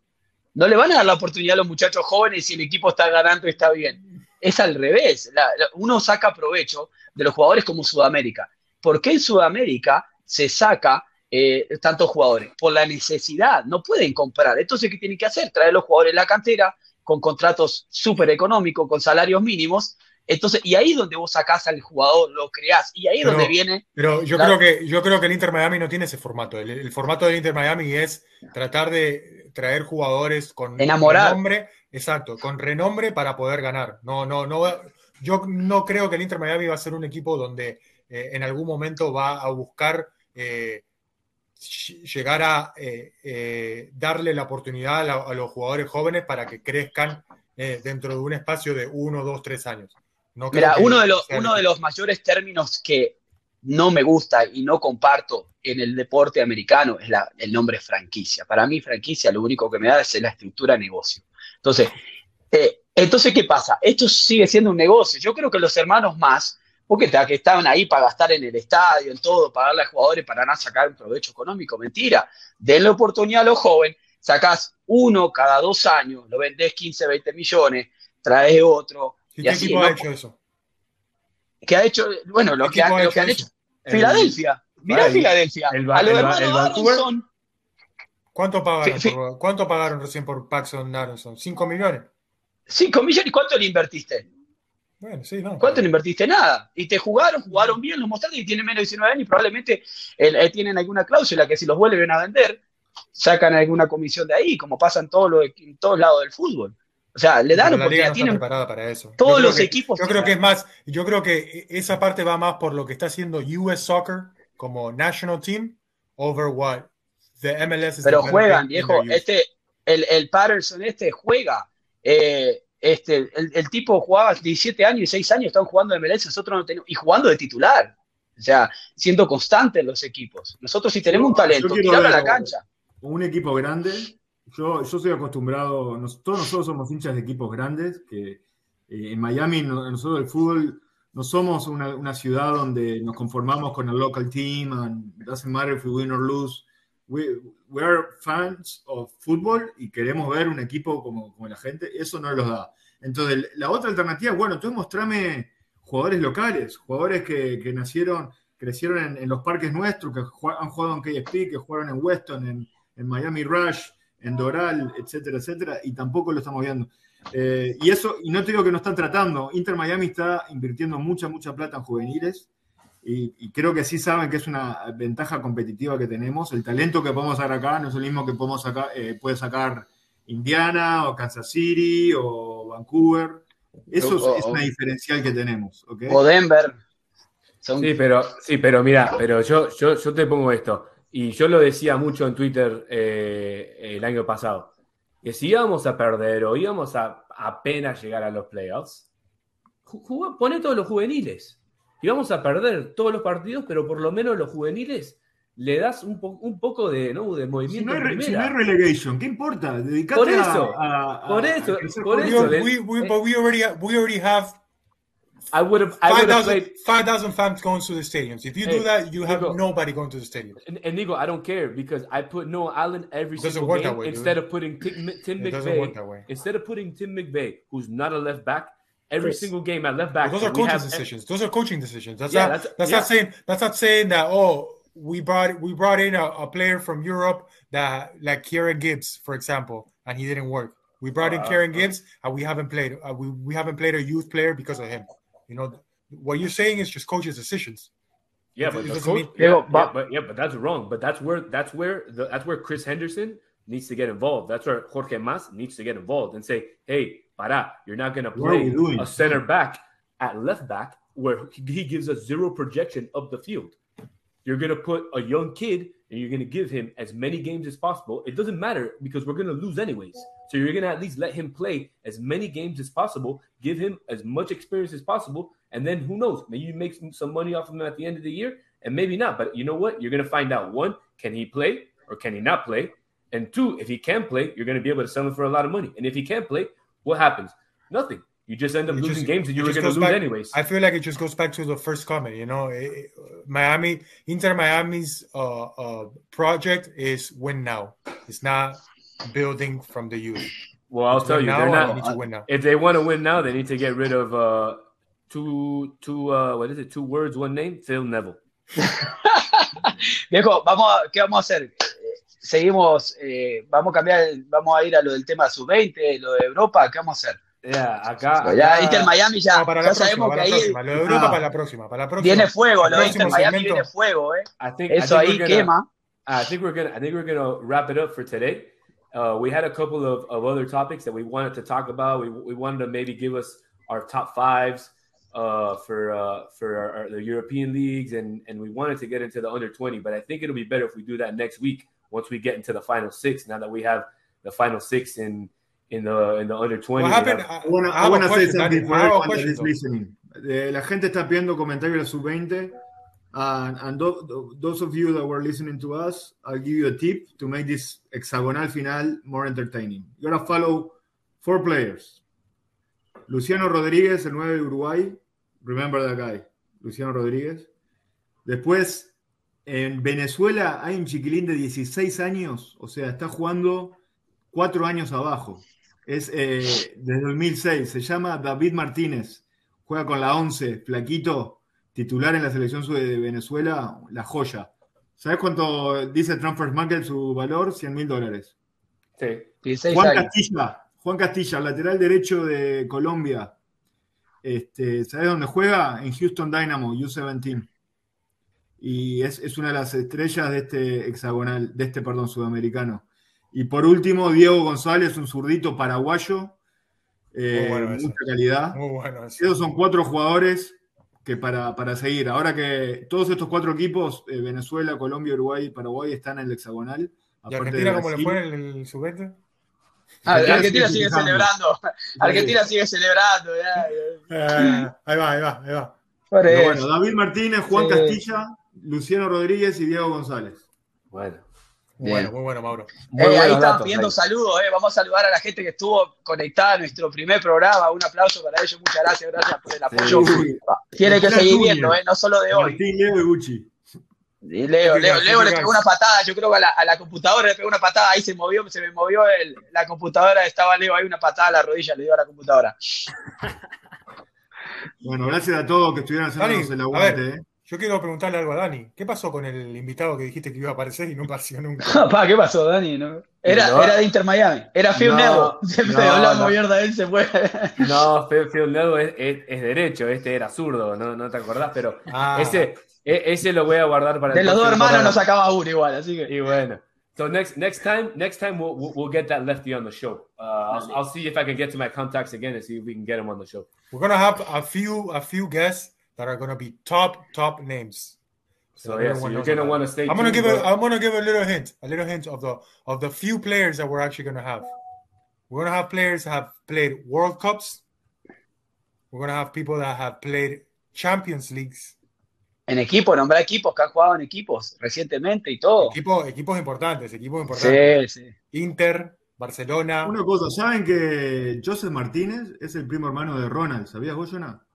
no le van a dar la oportunidad a los muchachos jóvenes si el equipo está ganando y está bien. es al revés. uno saca provecho de los jugadores como Sudamérica. ¿Por qué en Sudamérica se saca eh, tantos jugadores? Por la necesidad, no pueden comprar. Entonces, ¿qué tienen que hacer? Traer los jugadores en la cantera con contratos súper económicos, con salarios mínimos. Entonces, y ahí es donde vos sacás al jugador, lo creás, y ahí es donde viene. Pero yo creo que yo creo que el Inter Miami no tiene ese formato. El, formato del Inter Miami es tratar de traer jugadores con renombre, exacto, con renombre para poder ganar. No, no, no. Yo no creo que el Inter Miami va a ser un equipo donde eh, en algún momento va a buscar eh, llegar a eh, darle la oportunidad a, los jugadores jóvenes para que crezcan dentro de un espacio de uno, dos, tres años. Mira, uno, de los, uno de los mayores términos que no me gusta y no comparto en el deporte americano es el nombre franquicia. Para mí, franquicia lo único que me da es la estructura de negocio. Entonces, entonces, ¿qué pasa? Esto sigue siendo un negocio. Yo creo que los hermanos más porque que estaban ahí para gastar en el estadio, en todo, pagarle a jugadores para no sacar un provecho económico. Mentira. Denle oportunidad a los jóvenes, sacás uno cada dos años, lo vendés 15, 20 millones, traes otro. ¿Y, qué equipo ha hecho eso? ¿Qué ha hecho? Bueno, lo que, han, hecho. Filadelfia. Mirá Filadelfia. El, a los hermanos ¿Cuánto pagaron, ¿Cuánto pagaron recién por Paxson Aronson? ¿Cinco millones? ¿Cinco millones? ¿Y cuánto le invertiste? ¿Cuánto le invertiste? Nada. Y te jugaron, jugaron bien, los mostraste y tienen menos de 19 años y probablemente eh, tienen alguna cláusula que si los vuelven a vender, sacan alguna comisión de ahí, como pasa en, todos en todos lados del fútbol. O sea, le dan oportunidad. tienen preparada para eso. Todos los equipos. Yo creo que es más, yo creo que esa parte va más por lo que está haciendo US Soccer como national team over what the MLS. Pero juegan, viejo. Este, el, el Patterson este juega. Eh, este, el, tipo jugaba 17 años y 6 años, estaban jugando de MLS, nosotros no tenemos, y jugando de titular, o sea, siendo constante en los equipos. Nosotros si tenemos un talento, tirarlo a la cancha. Un equipo grande, yo, yo soy acostumbrado, todos nosotros somos hinchas de equipos grandes, que eh, en Miami nosotros el fútbol no somos una, una, ciudad donde nos conformamos con el local team, and doesn't matter if we win or lose. We, we are fans of football y queremos ver un equipo como, como la gente, eso no los da. Entonces, la otra alternativa, bueno, tú mostrame jugadores locales, jugadores que, que nacieron, crecieron en, los parques nuestros, que han jugado en KFP, que jugaron en Weston, en, en, Miami Rush, en Doral, etcétera, etcétera, y tampoco lo estamos viendo. Eh, y eso, y no te digo que no están tratando, Inter Miami está invirtiendo mucha, mucha plata en juveniles, y, creo que sí saben que es una ventaja competitiva que tenemos. El talento que podemos sacar acá no es el mismo que podemos sacar, eh, puede sacar Indiana o Kansas City o Vancouver. Eso es, una diferencial que tenemos. O Denver. Sí, pero, sí, pero mira, pero yo, yo, yo te pongo esto. Y yo lo decía mucho en Twitter eh, el año pasado. Que si íbamos a perder o íbamos a apenas llegar a los playoffs, pone todos los juveniles y vamos a perder todos los partidos, pero por lo menos los juveniles le das un, po un poco de, ¿no? de movimiento. Si no, hay, si no hay relegation, ¿qué importa? Dedicate por eso, a, a, por eso, a por eso. We, we, but we already, we already have I would have. 5,000 fans going to the stadiums. If you hey, do that, you have Nico, nobody going to the stadium. And, and Nico, I don't care because I put Noah Allen every single game way, instead of putting Tim, Tim McVeigh. Instead of putting Tim McVeigh, who's not a left back, every Chris, single game at left back. Those are coaching have, decisions. Those are coaching decisions. That's yeah, not that's, that's yeah. not saying that's not saying that oh we brought we brought in a, a, player from Europe that like Kieran Gibbs, for example, and he didn't work. We brought in uh, Kieran uh, Gibbs and we haven't played uh, we, we haven't played a youth player because of him. You know what you're saying is just coaches' decisions. Yeah, but, coach, mean, yeah, yeah, but, but yeah, but that's wrong. But that's where that's where the, that's where Chris Henderson needs to get involved. That's where Jorge Mas needs to get involved and say, hey, para, you're not going to play a center back at left back where he gives us zero projection of the field. You're going to put a young kid and you're going to give him as many games as possible. It doesn't matter because we're going to lose anyways. So you're going to at least let him play as many games as possible, give him as much experience as possible, and then who knows? Maybe you make some money off of him at the end of the year, and maybe not. But you know what? You're going to find out one, can he play or can he not play? And two, if he can play, you're going to be able to sell him for a lot of money. And if he can't play, what happens? Nothing. You just end up it losing just, games that you were going to lose back, anyways. I feel like it just goes back to the first comment. You know, it, Miami, Inter Miami's uh, uh, project is win now. It's not building from the youth. Well, I'll tell you, now they're not. need to win now. If they want to win now, they need to get rid of uh, two, two, uh, what is it? Two words, one name. Phil Neville. Viejo, vamos a, ¿qué vamos a hacer? Seguimos, eh, vamos a cambiar, vamos a ir a lo del tema sub-20, lo de Europa, ¿qué vamos a hacer? Yeah, acá. Ya acá- Inter Miami ya, No, para ya próxima, sabemos para que la ahí próxima. Lo de Europa Ah. para la próxima, para la próxima. viene fuego, lo de Inter Miami segmento. viene fuego, ¿eh? I think I Eso think ahí we're gonna- quema. I think we're gonna. I think we're gonna wrap it up for today. Uh, we had a couple of, of other topics that we wanted to talk about. We, we wanted to maybe give us our top fives uh, for uh, for our, our- the European leagues, and and we wanted to get into the under twenty. But I think it'll be better if we do that next week once we get into the final six. Now that we have the final six in in the in the under twenty. What happened? have- I, I wanna, I I wanna say something for I have a everyone that question, is though. listening. Eh, la gente está pidiendo comentarios de sub-20. And, and tho- tho- those of you that were listening to us, I'll give you a tip to make this hexagonal final more entertaining. You're going to follow four players. Luciano Rodríguez, el 9 de Uruguay. Remember that guy. Luciano Rodríguez. Después, en Venezuela hay un chiquilín de 16 años, o sea, está jugando cuatro años abajo. Es eh, desde 2006. Se llama David Martínez. Juega con la 11, flaquito, titular en la selección de Venezuela, la joya. ¿Sabes cuánto dice Transfer Market su valor? 100 mil dólares. Sí. 16 Juan años. Castilla, Juan Castilla, lateral derecho de Colombia. Este, ¿Sabes dónde juega? En Houston Dynamo, U17. Y es, es una de las estrellas de este hexagonal, de este, perdón, sudamericano. Y por último, Diego González, un zurdito paraguayo. eh, Muy bueno eso. mucha calidad. Muy bueno eso. Esos son cuatro jugadores que para, para seguir. Ahora que todos estos cuatro equipos, eh, Venezuela, Colombia, Uruguay y Paraguay, están en el hexagonal. ¿Y Argentina cómo le fue en el, el sub-20? Ah, Argentina sigue celebrando. Argentina sigue celebrando. ya, ya. Eh, ahí va, ahí va, ahí va. Pero bueno, David Martínez, Juan Sí. Castilla, Luciano Rodríguez y Diego González. Bueno. Muy Bien. bueno, muy bueno, Mauro. Muy Eh, ahí están pidiendo ahí. saludos, eh. vamos a saludar a la gente que estuvo conectada a nuestro primer programa. Un aplauso para ellos, muchas gracias, gracias por el apoyo. Sí. Tiene que seguir viendo, eh, no solo de hoy. Martín, Leo y Gucci. Y Leo, Leo, le pegó una patada, yo creo que a la, a la computadora le pegó una patada, ahí se movió, se me movió el- la computadora, estaba Leo ahí una patada a la rodilla, le dio a la computadora. Bueno, gracias a todos que estuvieron Dani, el aguante. Yo quiero preguntarle algo a Dani. ¿Qué pasó con el invitado que dijiste que iba a aparecer y no apareció nunca? Pa, ¿qué pasó, Dani? No. Era, No. era de Inter Miami, era Phil No. Siempre no, hablamos no. mierda de él, se fue. No, Phil, Phil Neville es, es- es derecho, este era zurdo, no, no te acordás, pero Ah, ese, e- ese lo voy a guardar para De el los dos hermanos nos sacaba uno igual, así que. Y bueno. So next next time next time we'll we'll, we'll get that lefty on the show. Uh, I'll, I'll see if I can get to my contacts again and see if we can get him on the show. we're gonna have a few a few guests that are gonna be top top names. So yeah, so you're gonna want to stay. I'm gonna give a I'm gonna give a little hint, a little hint of the of the few players that we're actually gonna have. We're gonna have players that have played World Cups. We're gonna have people that have played Champions Leagues. En equipo, nombrar equipos que han jugado en equipos recientemente y todo. Equipos, equipos importantes, equipos importantes. Sí, sí. Inter, Barcelona. Una cosa, ¿saben que Joseph Martínez es el primo hermano de Ronald? ¿Sabías vos, Jonah?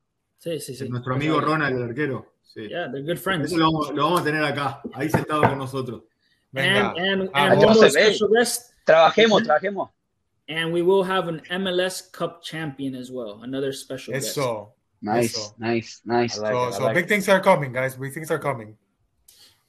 Sí, sí, sí. Nuestro amigo Ronald, el arquero. Sí. Yeah, they're good friends. Eso lo vamos, lo vamos a tener acá, ahí sentado con nosotros. Venga. And and, Ah, and one more Josef, hey. special guest. Trabajemos, trabajemos. And we will have an MLS Cup champion as well. Another special guest. Eso. Nice, Eso. nice, nice. I like so it, so like big it. things are coming, guys. Big things are coming.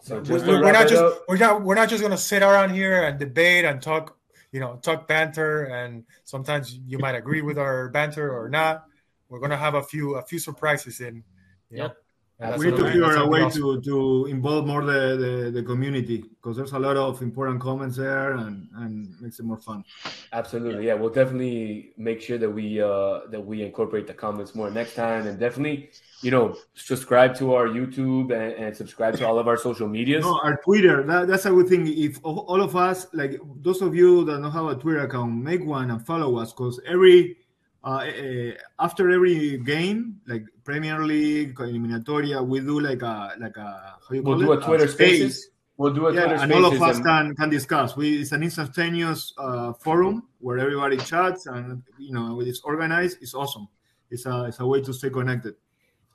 So We're, we're not just we're not we're not just gonna sit around here and debate and talk, you know, talk banter and sometimes you might agree with our banter or not. We're gonna have a few a few surprises in, you know. Yep. and that's We need to figure that's a way awesome. to, to involve more the, the, the community because there's a lot of important comments there and, and makes it more fun. absolutely, yeah. We'll definitely make sure that we uh that we incorporate the comments more next time, and definitely, you know, subscribe to our YouTube and, and subscribe to all of our social medias. No, our Twitter, that, that's a good thing. If all all of us, like those of you that don't have a Twitter account, make one and follow us because every uh, eh, after every game, like Premier League, eliminatoria, we do like a like a how you We'll call do a it? Twitter space. Spaces. We'll do a Yeah, Twitter and all of us and- can can discuss. We it's an instantaneous uh, forum where everybody chats and you know it's organized. It's awesome. It's a it's a way to stay connected.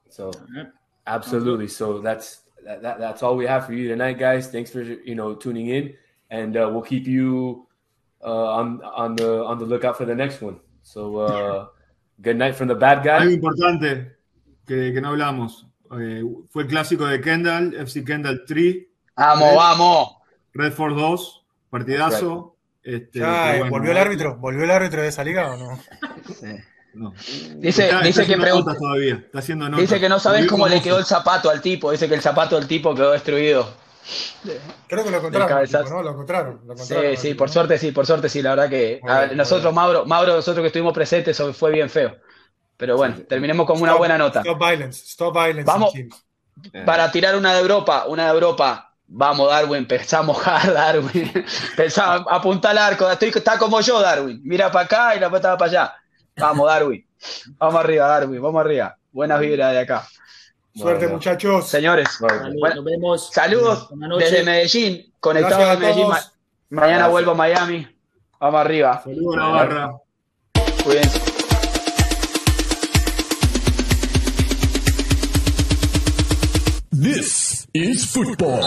So Yep. absolutely. So that's that, that that's all we have for you tonight, guys. Thanks for you know tuning in, and uh, we'll keep you uh, on on the on the lookout for the next one. So uh, good night from the bad guy. Algo importante que, que no hablamos. Eh, fue el clásico de Kendall, FC Kendall 3. Vamos, vamos. Redford 2, partidazo. Este, Ya, bueno, ¿Volvió el árbitro? ¿Volvió el árbitro de esa liga o no? no. Dice, Está- dice está que pregunta, todavía. Está haciendo notas. dice que no sabes cómo le quedó el zapato al tipo. Dice que el zapato del tipo quedó destruido. Creo que lo encontraron, cabezazo. tipo, ¿no? Lo encontraron. lo Sí, encontraron, sí, por suerte sí, por suerte sí, la verdad que a ver, nosotros, Mauro, Mauro, nosotros que estuvimos presentes, eso fue bien feo. Pero bueno, terminemos con una buena nota. Stop violence. Stop violence. Vamos. Para tirar una de Europa, una de Europa. Vamos, Darwin, pensá a mojar, Darwin. Pensá, apunta al arco. Estoy, está como yo, Darwin. Mira para acá y la pelota va para allá. Vamos, Darwin. Vamos arriba, Darwin, vamos arriba. Buenas vibras de acá. Suerte, Bueno. muchachos. Señores, bueno, nos vemos. saludos desde Medellín, conectado Gracias de a Medellín. Ma- mañana Gracias. vuelvo a Miami. Vamos arriba. Saludos a la barra. Cuídense. This is football.